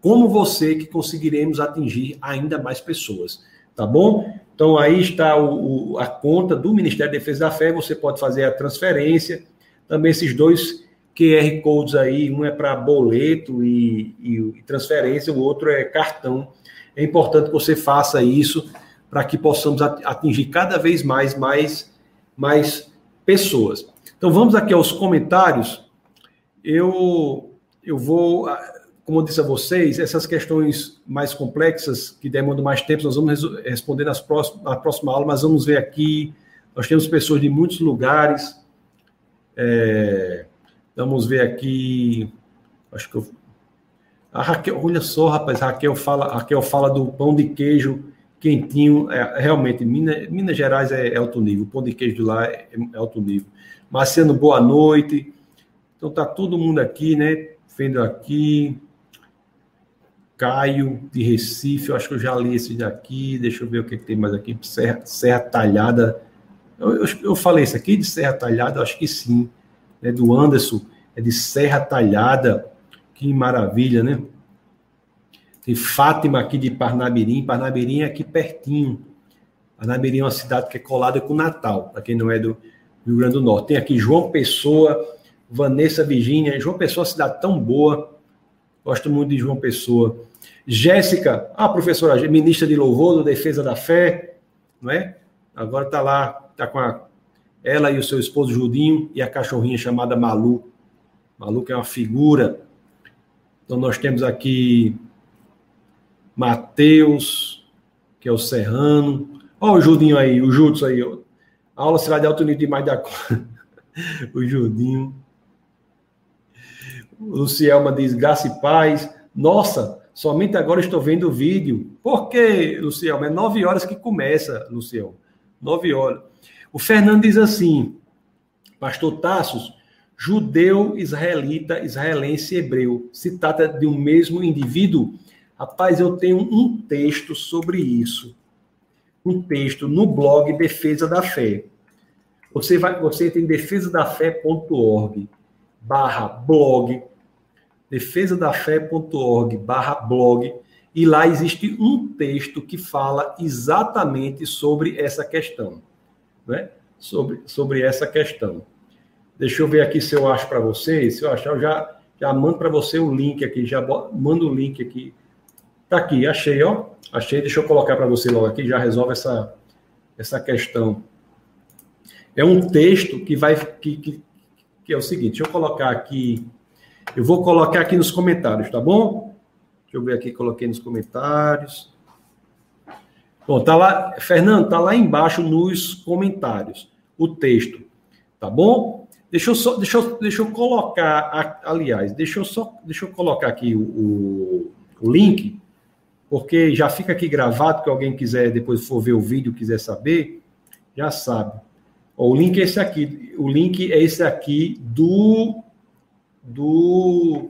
como você que conseguiremos atingir ainda mais pessoas. Tá bom? Então aí está o, o, a conta do Ministério da Defesa da Fé, você pode fazer a transferência também esses dois QR Codes aí, um é para boleto e, e, transferência, o outro é cartão. É importante que você faça isso para que possamos atingir cada vez mais, mais, mais pessoas. Então vamos aqui aos comentários. Eu, eu vou, como eu disse a vocês, essas questões mais complexas, que demandam mais tempo, nós vamos responder nas próximas, na próxima aula, mas vamos ver aqui. Nós temos pessoas de muitos lugares. É, vamos ver aqui. Acho que eu. A Raquel, olha só, rapaz, Raquel fala, Raquel fala do pão de queijo quentinho. É, realmente, Minas, Minas Gerais é, é, alto nível. O pão de queijo de lá é, é alto nível. Marciano, boa noite. Então tá todo mundo aqui, né? Vendo aqui. Caio de Recife, eu acho que eu já li esse daqui. Deixa eu ver o que, que tem mais aqui. Serra, Serra Talhada eu, eu, eu, falei isso aqui de Serra Talhada, acho que sim. Né, do Anderson, é de Serra Talhada. Que maravilha, né? Tem Fátima aqui de Parnabirim. Parnabirim é aqui pertinho. Parnabirim é uma cidade que é colada com Natal, para quem não é do Rio Grande do Norte. Tem aqui João Pessoa, Vanessa Virgínia. João Pessoa é uma cidade tão boa. Gosto muito de João Pessoa. Jéssica, a professora, ministra de louvor do Defesa da Fé, não é? Agora está lá, está com a, ela e o seu esposo Judinho e a cachorrinha chamada Malu. Malu que é uma figura. Então nós temos aqui Mateus, que é o Serrano. Olha o Judinho aí, o Jutsu aí. A aula será de alto nível demais da o Judinho. Lucielma diz, graça e paz. Nossa, somente agora estou vendo o vídeo. Por quê, Lucielma? É nove horas que começa, Lucielma. Nove horas. O Fernando diz assim, pastor Tassos, judeu, israelita, israelense e hebreu. Se trata de um mesmo indivíduo? Rapaz, eu tenho um texto sobre isso. Um texto no blog Defesa da Fé. Você vai, você tem defesadafé.org barra blog, defesadafé.org barra blog, e lá existe um texto que fala exatamente sobre essa questão, né? Sobre, sobre essa questão. Deixa eu ver aqui se eu acho para vocês. Se eu achar, eu já, já mando para você o link aqui, já mando o link aqui. Tá aqui, achei, ó. Achei, deixa eu colocar para você logo aqui, já resolve essa, essa questão. É um texto que vai que, que, que é o seguinte, deixa eu colocar aqui, eu vou colocar aqui nos comentários, tá bom? Deixa eu ver aqui, coloquei nos comentários. Bom, tá lá, Fernando, tá lá embaixo nos comentários o texto, tá bom? Deixa eu só, deixa eu, deixa eu colocar, aliás, deixa eu só, deixa eu colocar aqui o, o, o link, porque já fica aqui gravado, que alguém quiser depois for ver o vídeo, quiser saber, já sabe. O link é esse aqui. O link é esse aqui do. do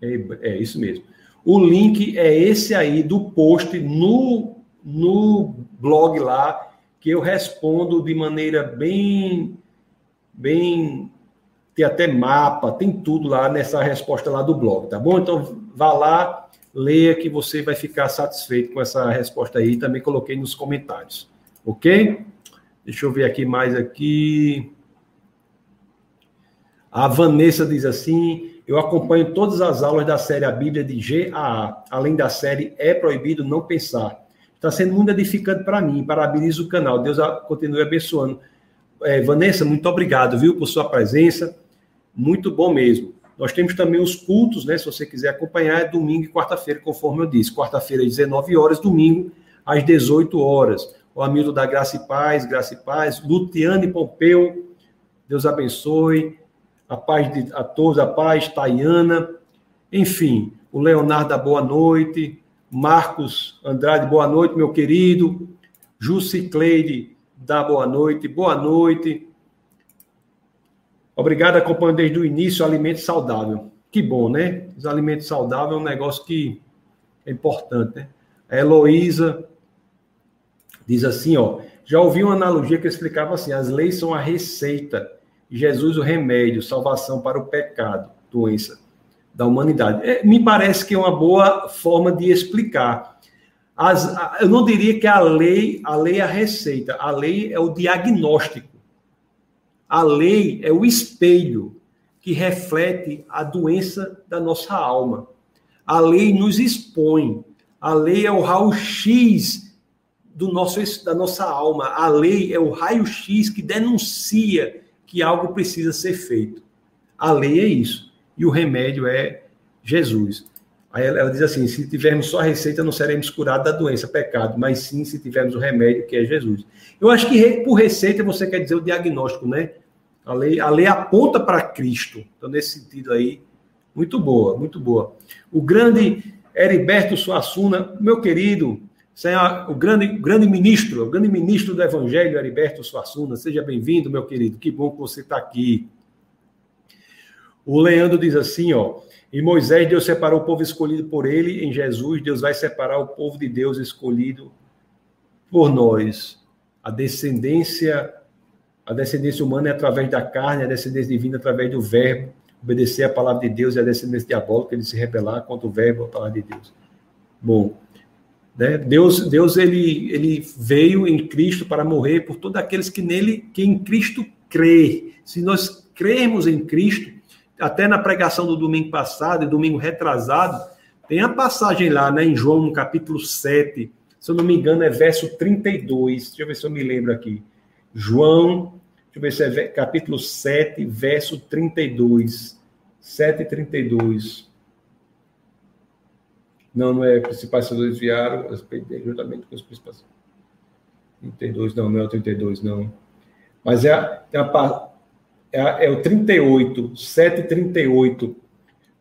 é, é isso mesmo. O link é esse aí do post no, no blog lá, que eu respondo de maneira bem. bem. Tem até mapa, tem tudo lá nessa resposta lá do blog, tá bom? Então vá lá, leia que você vai ficar satisfeito com essa resposta aí. Também coloquei nos comentários, ok? Deixa eu ver aqui mais aqui. A Vanessa diz assim: eu acompanho todas as aulas da série A Bíblia de GAA, além da série É Proibido Não Pensar. Está sendo muito edificante para mim. Parabenizo o canal. Deus continue abençoando. É, Vanessa, muito obrigado, viu, por sua presença. Muito bom mesmo. Nós temos também os cultos, né? Se você quiser acompanhar, é domingo e quarta-feira, conforme eu disse. Quarta-feira às 19 horas, domingo às 18 horas o Hamilton da Graça e Paz, Graça e Paz, Luciane Pompeu, Deus abençoe, a paz de, a todos, a paz, Tayana, enfim, o Leonardo da Boa Noite, Marcos Andrade, boa noite, meu querido, Jussi Cleide da Boa Noite, boa noite. Obrigado, acompanhando desde o início, alimento saudável. Que bom, né? Os alimentos saudáveis é um negócio que é importante, né? A Heloísa, Diz assim, ó, já ouvi uma analogia que explicava assim: as leis são a receita, Jesus o remédio, salvação para o pecado, doença da humanidade. É, me parece que é uma boa forma de explicar. As, eu não diria que a lei, a lei é a receita, a lei é o diagnóstico. A lei é o espelho que reflete a doença da nossa alma. A lei nos expõe. A lei é o raio-x do nosso, da nossa alma. A lei é o raio-x que denuncia que algo precisa ser feito. A lei é isso. E o remédio é Jesus. Aí ela diz assim: se tivermos só a receita, não seremos curados da doença, pecado, mas sim se tivermos o remédio, que é Jesus. Eu acho que por receita você quer dizer o diagnóstico, né? A lei, a lei aponta para Cristo. Então, nesse sentido aí, muito boa, muito boa. O grande Heriberto Suassuna, meu querido, o grande, grande ministro, o grande ministro do Evangelho, Heriberto Suassuna. Seja bem-vindo, meu querido. Que bom que você está aqui. O Leandro diz assim, ó. Em Moisés, Deus separou o povo escolhido por ele. Em Jesus, Deus vai separar o povo de Deus escolhido por nós. A descendência, a descendência humana é através da carne, a descendência divina é através do verbo. Obedecer a palavra de Deus e a descendência diabólica, ele se rebelar contra o verbo, a palavra de Deus. Bom, né? Deus, Deus ele, ele veio em Cristo para morrer por todos aqueles que nele, que em Cristo crê. Se nós crermos em Cristo, até na pregação do domingo passado e domingo retrasado, Tem a passagem lá, né, em João, no capítulo 7, se eu não me engano, é verso 32. Deixa eu ver se eu me lembro aqui. João, deixa eu ver se é capítulo 7, verso 32. 7 32. Não, não é principais senadores vieram, juntamente com os principais. 32, não, não é o 32, não. Mas é, a, é, a, é, é o 38, 738.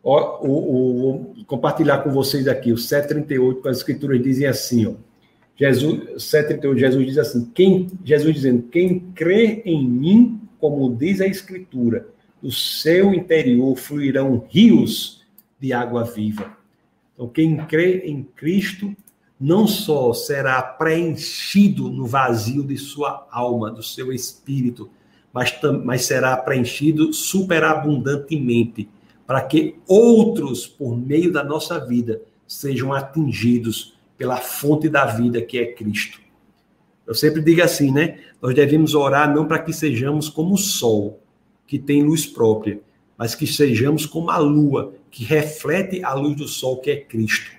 Ó, o, o, vou compartilhar com vocês aqui, o 738, as escrituras dizem assim, ó. Jesus, 738, Jesus diz assim, quem, Jesus dizendo, quem crê em mim, como diz a escritura, do seu interior fluirão rios de água viva. Então, quem crê em Cristo não só será preenchido no vazio de sua alma, do seu espírito, mas, mas será preenchido superabundantemente, para que outros, por meio da nossa vida, sejam atingidos pela fonte da vida que é Cristo. Eu sempre digo assim, né? Nós devemos orar não para que sejamos como o sol, que tem luz própria, mas que sejamos como a lua, que reflete a luz do sol, que é Cristo.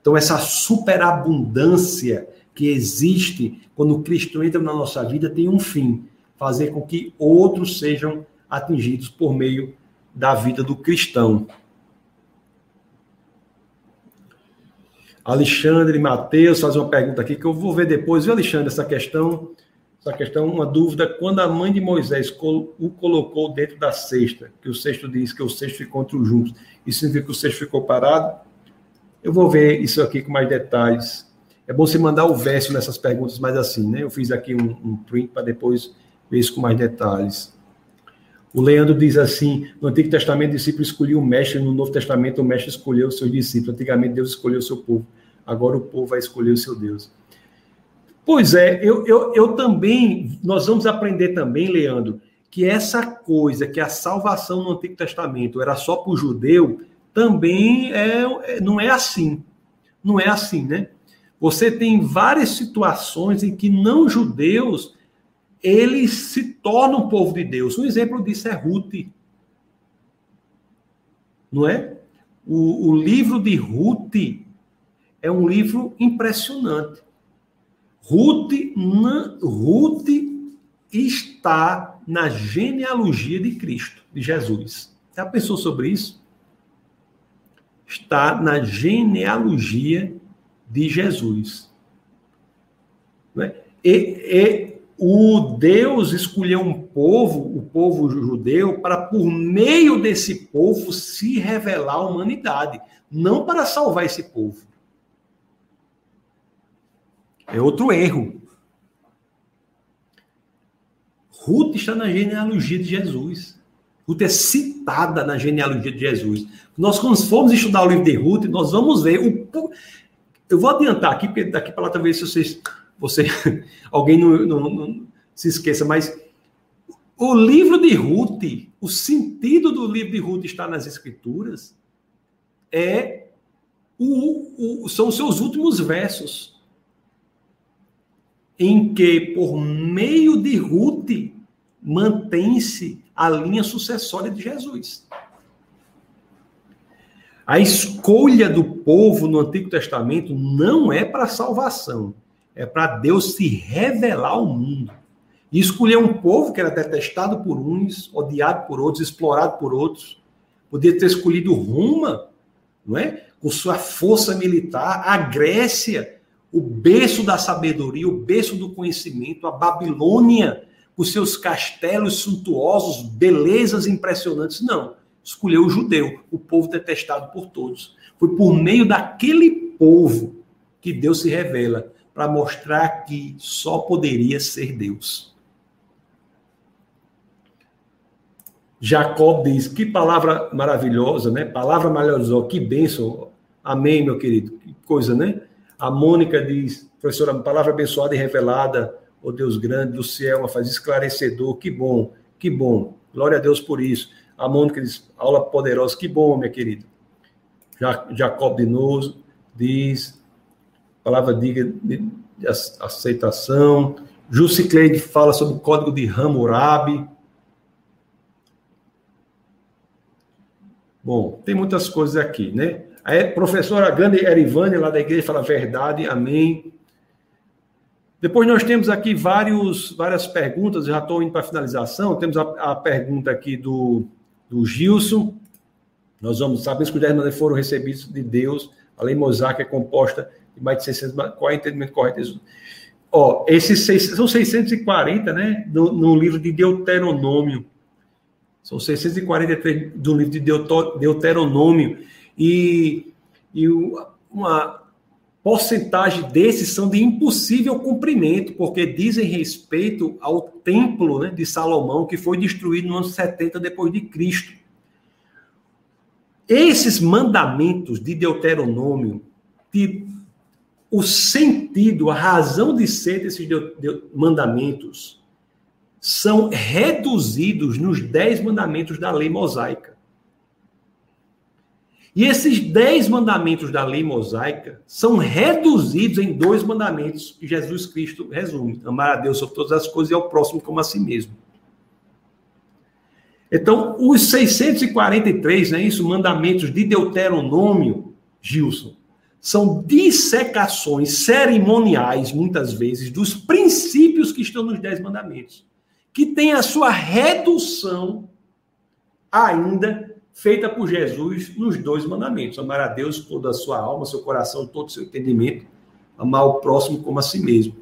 Então, essa superabundância que existe quando Cristo entra na nossa vida tem um fim: fazer com que outros sejam atingidos por meio da vida do cristão. Alexandre Mateus faz uma pergunta aqui que eu vou ver depois, viu, Alexandre, essa questão, essa questão, uma dúvida. Quando a mãe de Moisés o colocou dentro da cesta, que o cesto diz que o cesto ficou entre os juntos, isso significa que o cesto ficou parado? Eu vou ver isso aqui com mais detalhes. É bom você mandar o verso nessas perguntas mais assim, né? Eu fiz aqui um, um print para depois ver isso com mais detalhes. O Leandro diz assim: no Antigo Testamento, o discípulo escolhia o mestre, no Novo Testamento, o mestre escolheu os seus discípulos. Antigamente, Deus escolheu o seu povo. Agora, o povo vai escolher o seu Deus. Pois é, eu, eu, eu também, nós vamos aprender também, Leandro, que essa coisa, que a salvação no Antigo Testamento era só para o judeu, também é, é, não é assim. Não é assim, né? Você tem várias situações em que não judeus eles se tornam povo de Deus. Um exemplo disso é Ruth. Não é? O, o livro de Ruth é um livro impressionante. Ruth, na, Ruth está na genealogia de Cristo, de Jesus. Já pensou sobre isso? está na genealogia de Jesus. Né? E, e, o Deus escolheu um povo, o povo judeu, para por meio desse povo se revelar à humanidade, não para salvar esse povo. É outro erro. Ruth está na genealogia de Jesus. Ruth é citada na genealogia de Jesus. Nós, quando formos estudar o livro de Ruth, nós vamos ver o. Eu vou adiantar aqui, daqui para lá talvez vocês, você, alguém não, não, não se esqueça, mas o livro de Ruth, o sentido do livro de Ruth está nas Escrituras, é o, o, são os seus últimos versos, em que, por meio de Ruth, mantém-se a linha sucessória de Jesus. A escolha do povo no Antigo Testamento não é para salvação, é para Deus se revelar ao mundo. E escolher um povo que era detestado por uns, odiado por outros, explorado por outros. Podia ter escolhido Roma, não é? Com sua força militar, a Grécia, o berço da sabedoria, o berço do conhecimento, a Babilônia, os seus castelos suntuosos, belezas impressionantes. Não. Escolheu o judeu, o povo detestado por todos. Foi por meio daquele povo que Deus se revela para mostrar que só poderia ser Deus. Jacob diz: que palavra maravilhosa, né? Palavra maravilhosa, que bênção. Amém, meu querido. Que coisa, né? A Mônica diz: professora, palavra abençoada e revelada ó oh Deus grande do céu, uma faz esclarecedor, que bom, que bom. Glória a Deus por isso. A Mônica diz, aula poderosa, que bom, minha querida. Jacob de Novo diz, palavra diga de aceitação. Jusicleide fala sobre o código de Hammurabi. Bom, tem muitas coisas aqui, né? A professora grande Erivane, lá da igreja, fala verdade, amém. Depois nós temos aqui vários, várias perguntas, já estou indo para a finalização. Temos a, a, pergunta aqui do, do Gilson. Nós vamos, sabemos que os dez mandamentos foram recebidos de Deus. A lei mosaica é composta de mais de 600. Qual é o entendimento correto disso? Ó, esses seis, são 640, né? No, no, livro de Deuteronômio. São 643 do livro de Deuteronômio. E, e uma, porcentagem desses são de impossível cumprimento, porque dizem respeito ao templo né, de Salomão, que foi destruído no ano 70 depois de Cristo. Esses mandamentos de Deuteronômio, de, o sentido, a razão de ser desses de, de, mandamentos, são reduzidos nos dez mandamentos da lei mosaica. E esses dez mandamentos da lei mosaica são reduzidos em dois mandamentos que Jesus Cristo resume: amar a Deus sobre todas as coisas e ao próximo como a si mesmo. Então, os 643, né, isso, mandamentos de Deuteronômio, Gilson, são dissecações cerimoniais, muitas vezes, dos princípios que estão nos Dez Mandamentos, que tem a sua redução ainda feita por Jesus nos dois mandamentos: amar a Deus toda a sua alma, seu coração, todo o seu entendimento, amar o próximo como a si mesmo.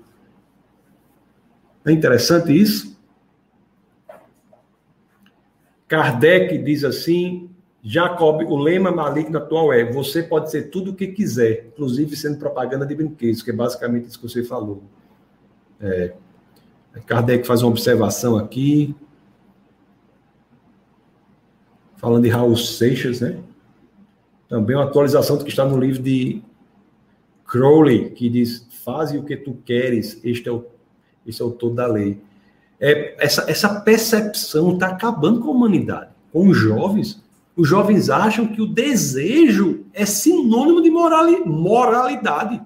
É interessante isso? Kardec diz assim: Jacob, o lema maligno atual é: você pode ser tudo o que quiser, inclusive sendo propaganda de brinquedos, que é basicamente isso que você falou. É, Kardec faz uma observação aqui falando de Raul Seixas, né? Também uma atualização do que está no livro de Crowley, que diz: Faze o que tu queres, este é o, este é o todo da lei. É, essa, essa percepção está acabando com a humanidade, com os jovens. Os jovens acham que o desejo é sinônimo de morali, moralidade.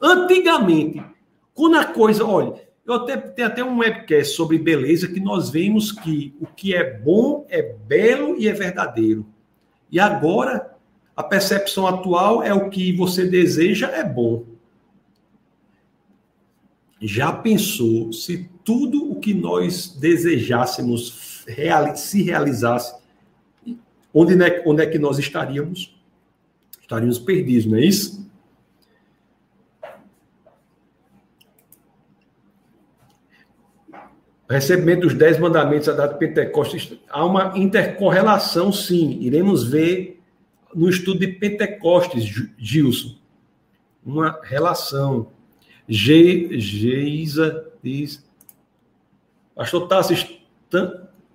Antigamente, quando a coisa, olha, eu até tem até um webcast sobre beleza que nós vemos que o que é bom é belo e é verdadeiro. E agora a percepção atual é o que você deseja é bom. Já pensou se tudo o que nós desejássemos se realizasse, onde é, onde é que nós estaríamos? Estaríamos perdidos, não é isso? recebimento dos dez mandamentos, a data de Pentecostes, há uma intercorrelação, sim. Iremos ver no estudo de Pentecostes, Gilson, uma relação. Ge, Geisa diz, pastor Tassis,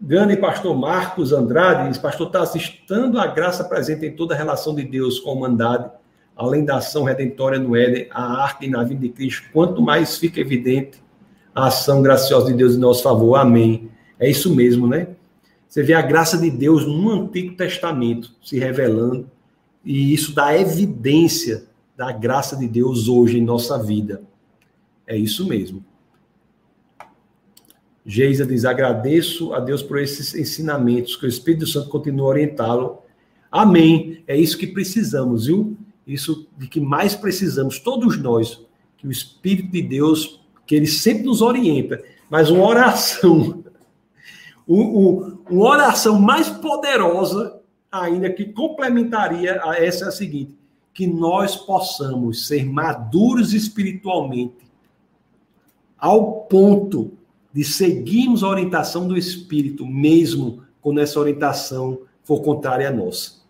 Gane pastor Marcos Andrade diz, pastor Tassis, estando a graça presente em toda a relação de Deus com a humanidade, além da ação redentória no Éden, a arte na vida de Cristo, quanto mais fica evidente a ação graciosa de Deus em nosso favor. Amém. É isso mesmo, né? Você vê a graça de Deus no Antigo Testamento se revelando, e isso dá evidência da graça de Deus hoje em nossa vida. É isso mesmo. Geisa diz: agradeço a Deus por esses ensinamentos, que o Espírito Santo continue a orientá-lo. Amém. É isso que precisamos, viu? Isso de que mais precisamos, todos nós, que o Espírito de Deus que ele sempre nos orienta, mas uma oração, uma oração mais poderosa ainda que complementaria a essa é a seguinte: que nós possamos ser maduros espiritualmente ao ponto de seguirmos a orientação do Espírito, mesmo quando essa orientação for contrária à nossa.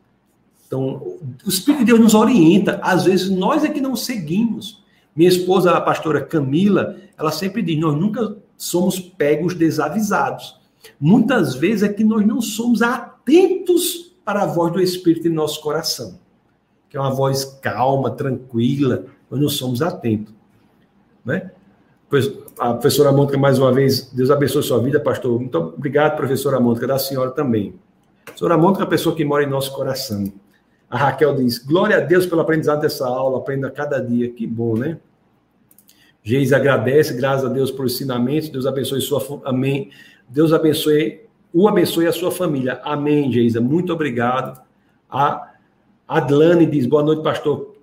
Então, o Espírito de Deus nos orienta, às vezes nós é que não seguimos. Minha esposa, a pastora Camila, ela sempre diz: nós nunca somos pegos desavisados. Muitas vezes é que nós não somos atentos para a voz do Espírito em nosso coração, que é uma voz calma, tranquila, nós não somos atentos. Né? A professora Mônica, mais uma vez, Deus abençoe sua vida, pastor. Muito obrigado, professora Mônica, da senhora também. A professora Mônica é uma pessoa que mora em nosso coração. A Raquel diz: Glória a Deus pelo aprendizado dessa aula, aprenda cada dia. Que bom, né? Geis agradece, graças a Deus por ensinamentos. Deus abençoe sua amém. Deus abençoe, o abençoe a sua família. Amém, Geisa. Muito obrigado. A, Adlane diz: boa noite, pastor.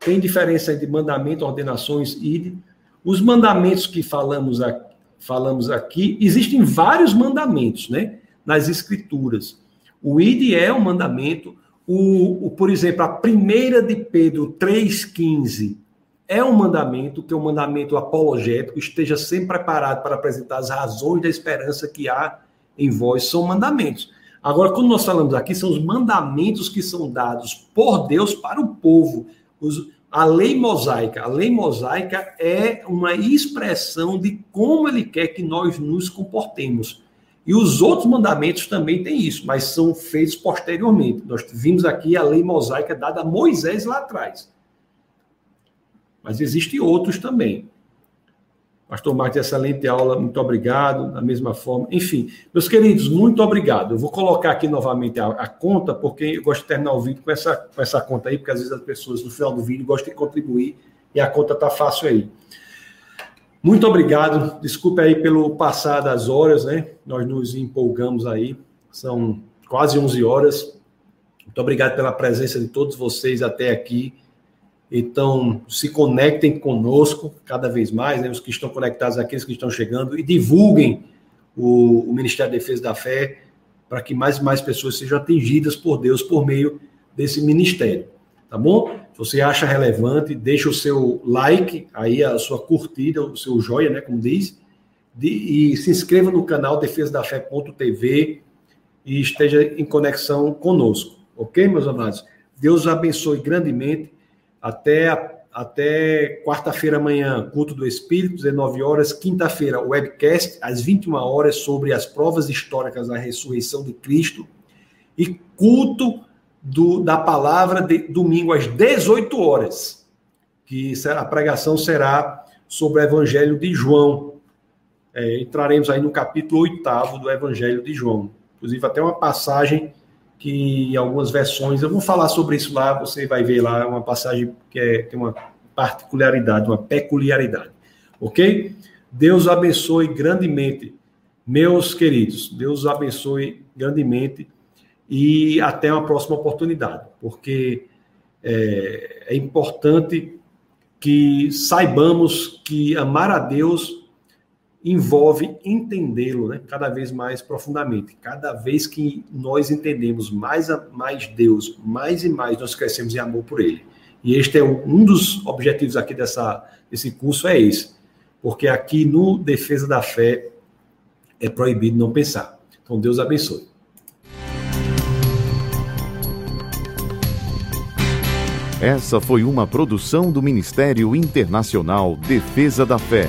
Tem diferença entre mandamento, ordenações e os mandamentos que falamos aqui, falamos aqui, existem vários mandamentos, né? Nas escrituras. O ID é um mandamento. O, o, por exemplo, a primeira de Pedro 3,15 é um mandamento, que é um mandamento apologético, esteja sempre preparado para apresentar as razões da esperança que há em vós, são mandamentos. Agora, quando nós falamos aqui, são os mandamentos que são dados por Deus para o povo. Os, a lei mosaica. A lei mosaica é uma expressão de como ele quer que nós nos comportemos. E os outros mandamentos também têm isso, mas são feitos posteriormente. Nós vimos aqui a lei mosaica dada a Moisés lá atrás. Mas existem outros também. Pastor Martins, excelente aula, muito obrigado. Da mesma forma, enfim, meus queridos, muito obrigado. Eu vou colocar aqui novamente a, a, conta, porque eu gosto de terminar o vídeo com essa, com essa conta aí, porque às vezes as pessoas no final do vídeo gostam de contribuir e a conta está fácil aí. Muito obrigado. Desculpe aí pelo passar das horas, né? Nós nos empolgamos aí. São quase 11 horas. Muito obrigado pela presença de todos vocês até aqui. Então, se conectem conosco cada vez mais, né, os que estão conectados, aqueles que estão chegando, e divulguem o, o Ministério da Defesa da Fé para que mais e mais pessoas sejam atingidas por Deus por meio desse ministério. Tá bom? Se você acha relevante, deixa o seu like, aí a sua curtida, o seu joia, né, como diz, de, e se inscreva no canal Defesa da Fé.tv e esteja em conexão conosco. Ok, meus amados? Deus abençoe grandemente até, até quarta-feira amanhã, culto do Espírito, 19 horas. Quinta-feira, webcast, às 21 horas, sobre as provas históricas da ressurreição de Cristo. E culto do, da palavra, de, domingo, às 18 horas, que será, a pregação será sobre o Evangelho de João. É, entraremos aí no capítulo 8 do Evangelho de João. Inclusive, até uma passagem que em algumas versões, eu vou falar sobre isso lá, você vai ver lá uma passagem que é, tem uma particularidade, uma peculiaridade. Ok? Deus abençoe grandemente, meus queridos. Deus abençoe grandemente e até uma próxima oportunidade, porque é, é importante que saibamos que amar a Deus envolve entendê-lo né, cada vez mais profundamente. Cada vez que nós entendemos mais, a, mais Deus, mais e mais nós crescemos em amor por Ele. E este é um dos objetivos aqui dessa, desse curso, é esse. Porque aqui no Defesa da Fé é proibido não pensar. Então Deus abençoe. Essa foi uma produção do Ministério Internacional Defesa da Fé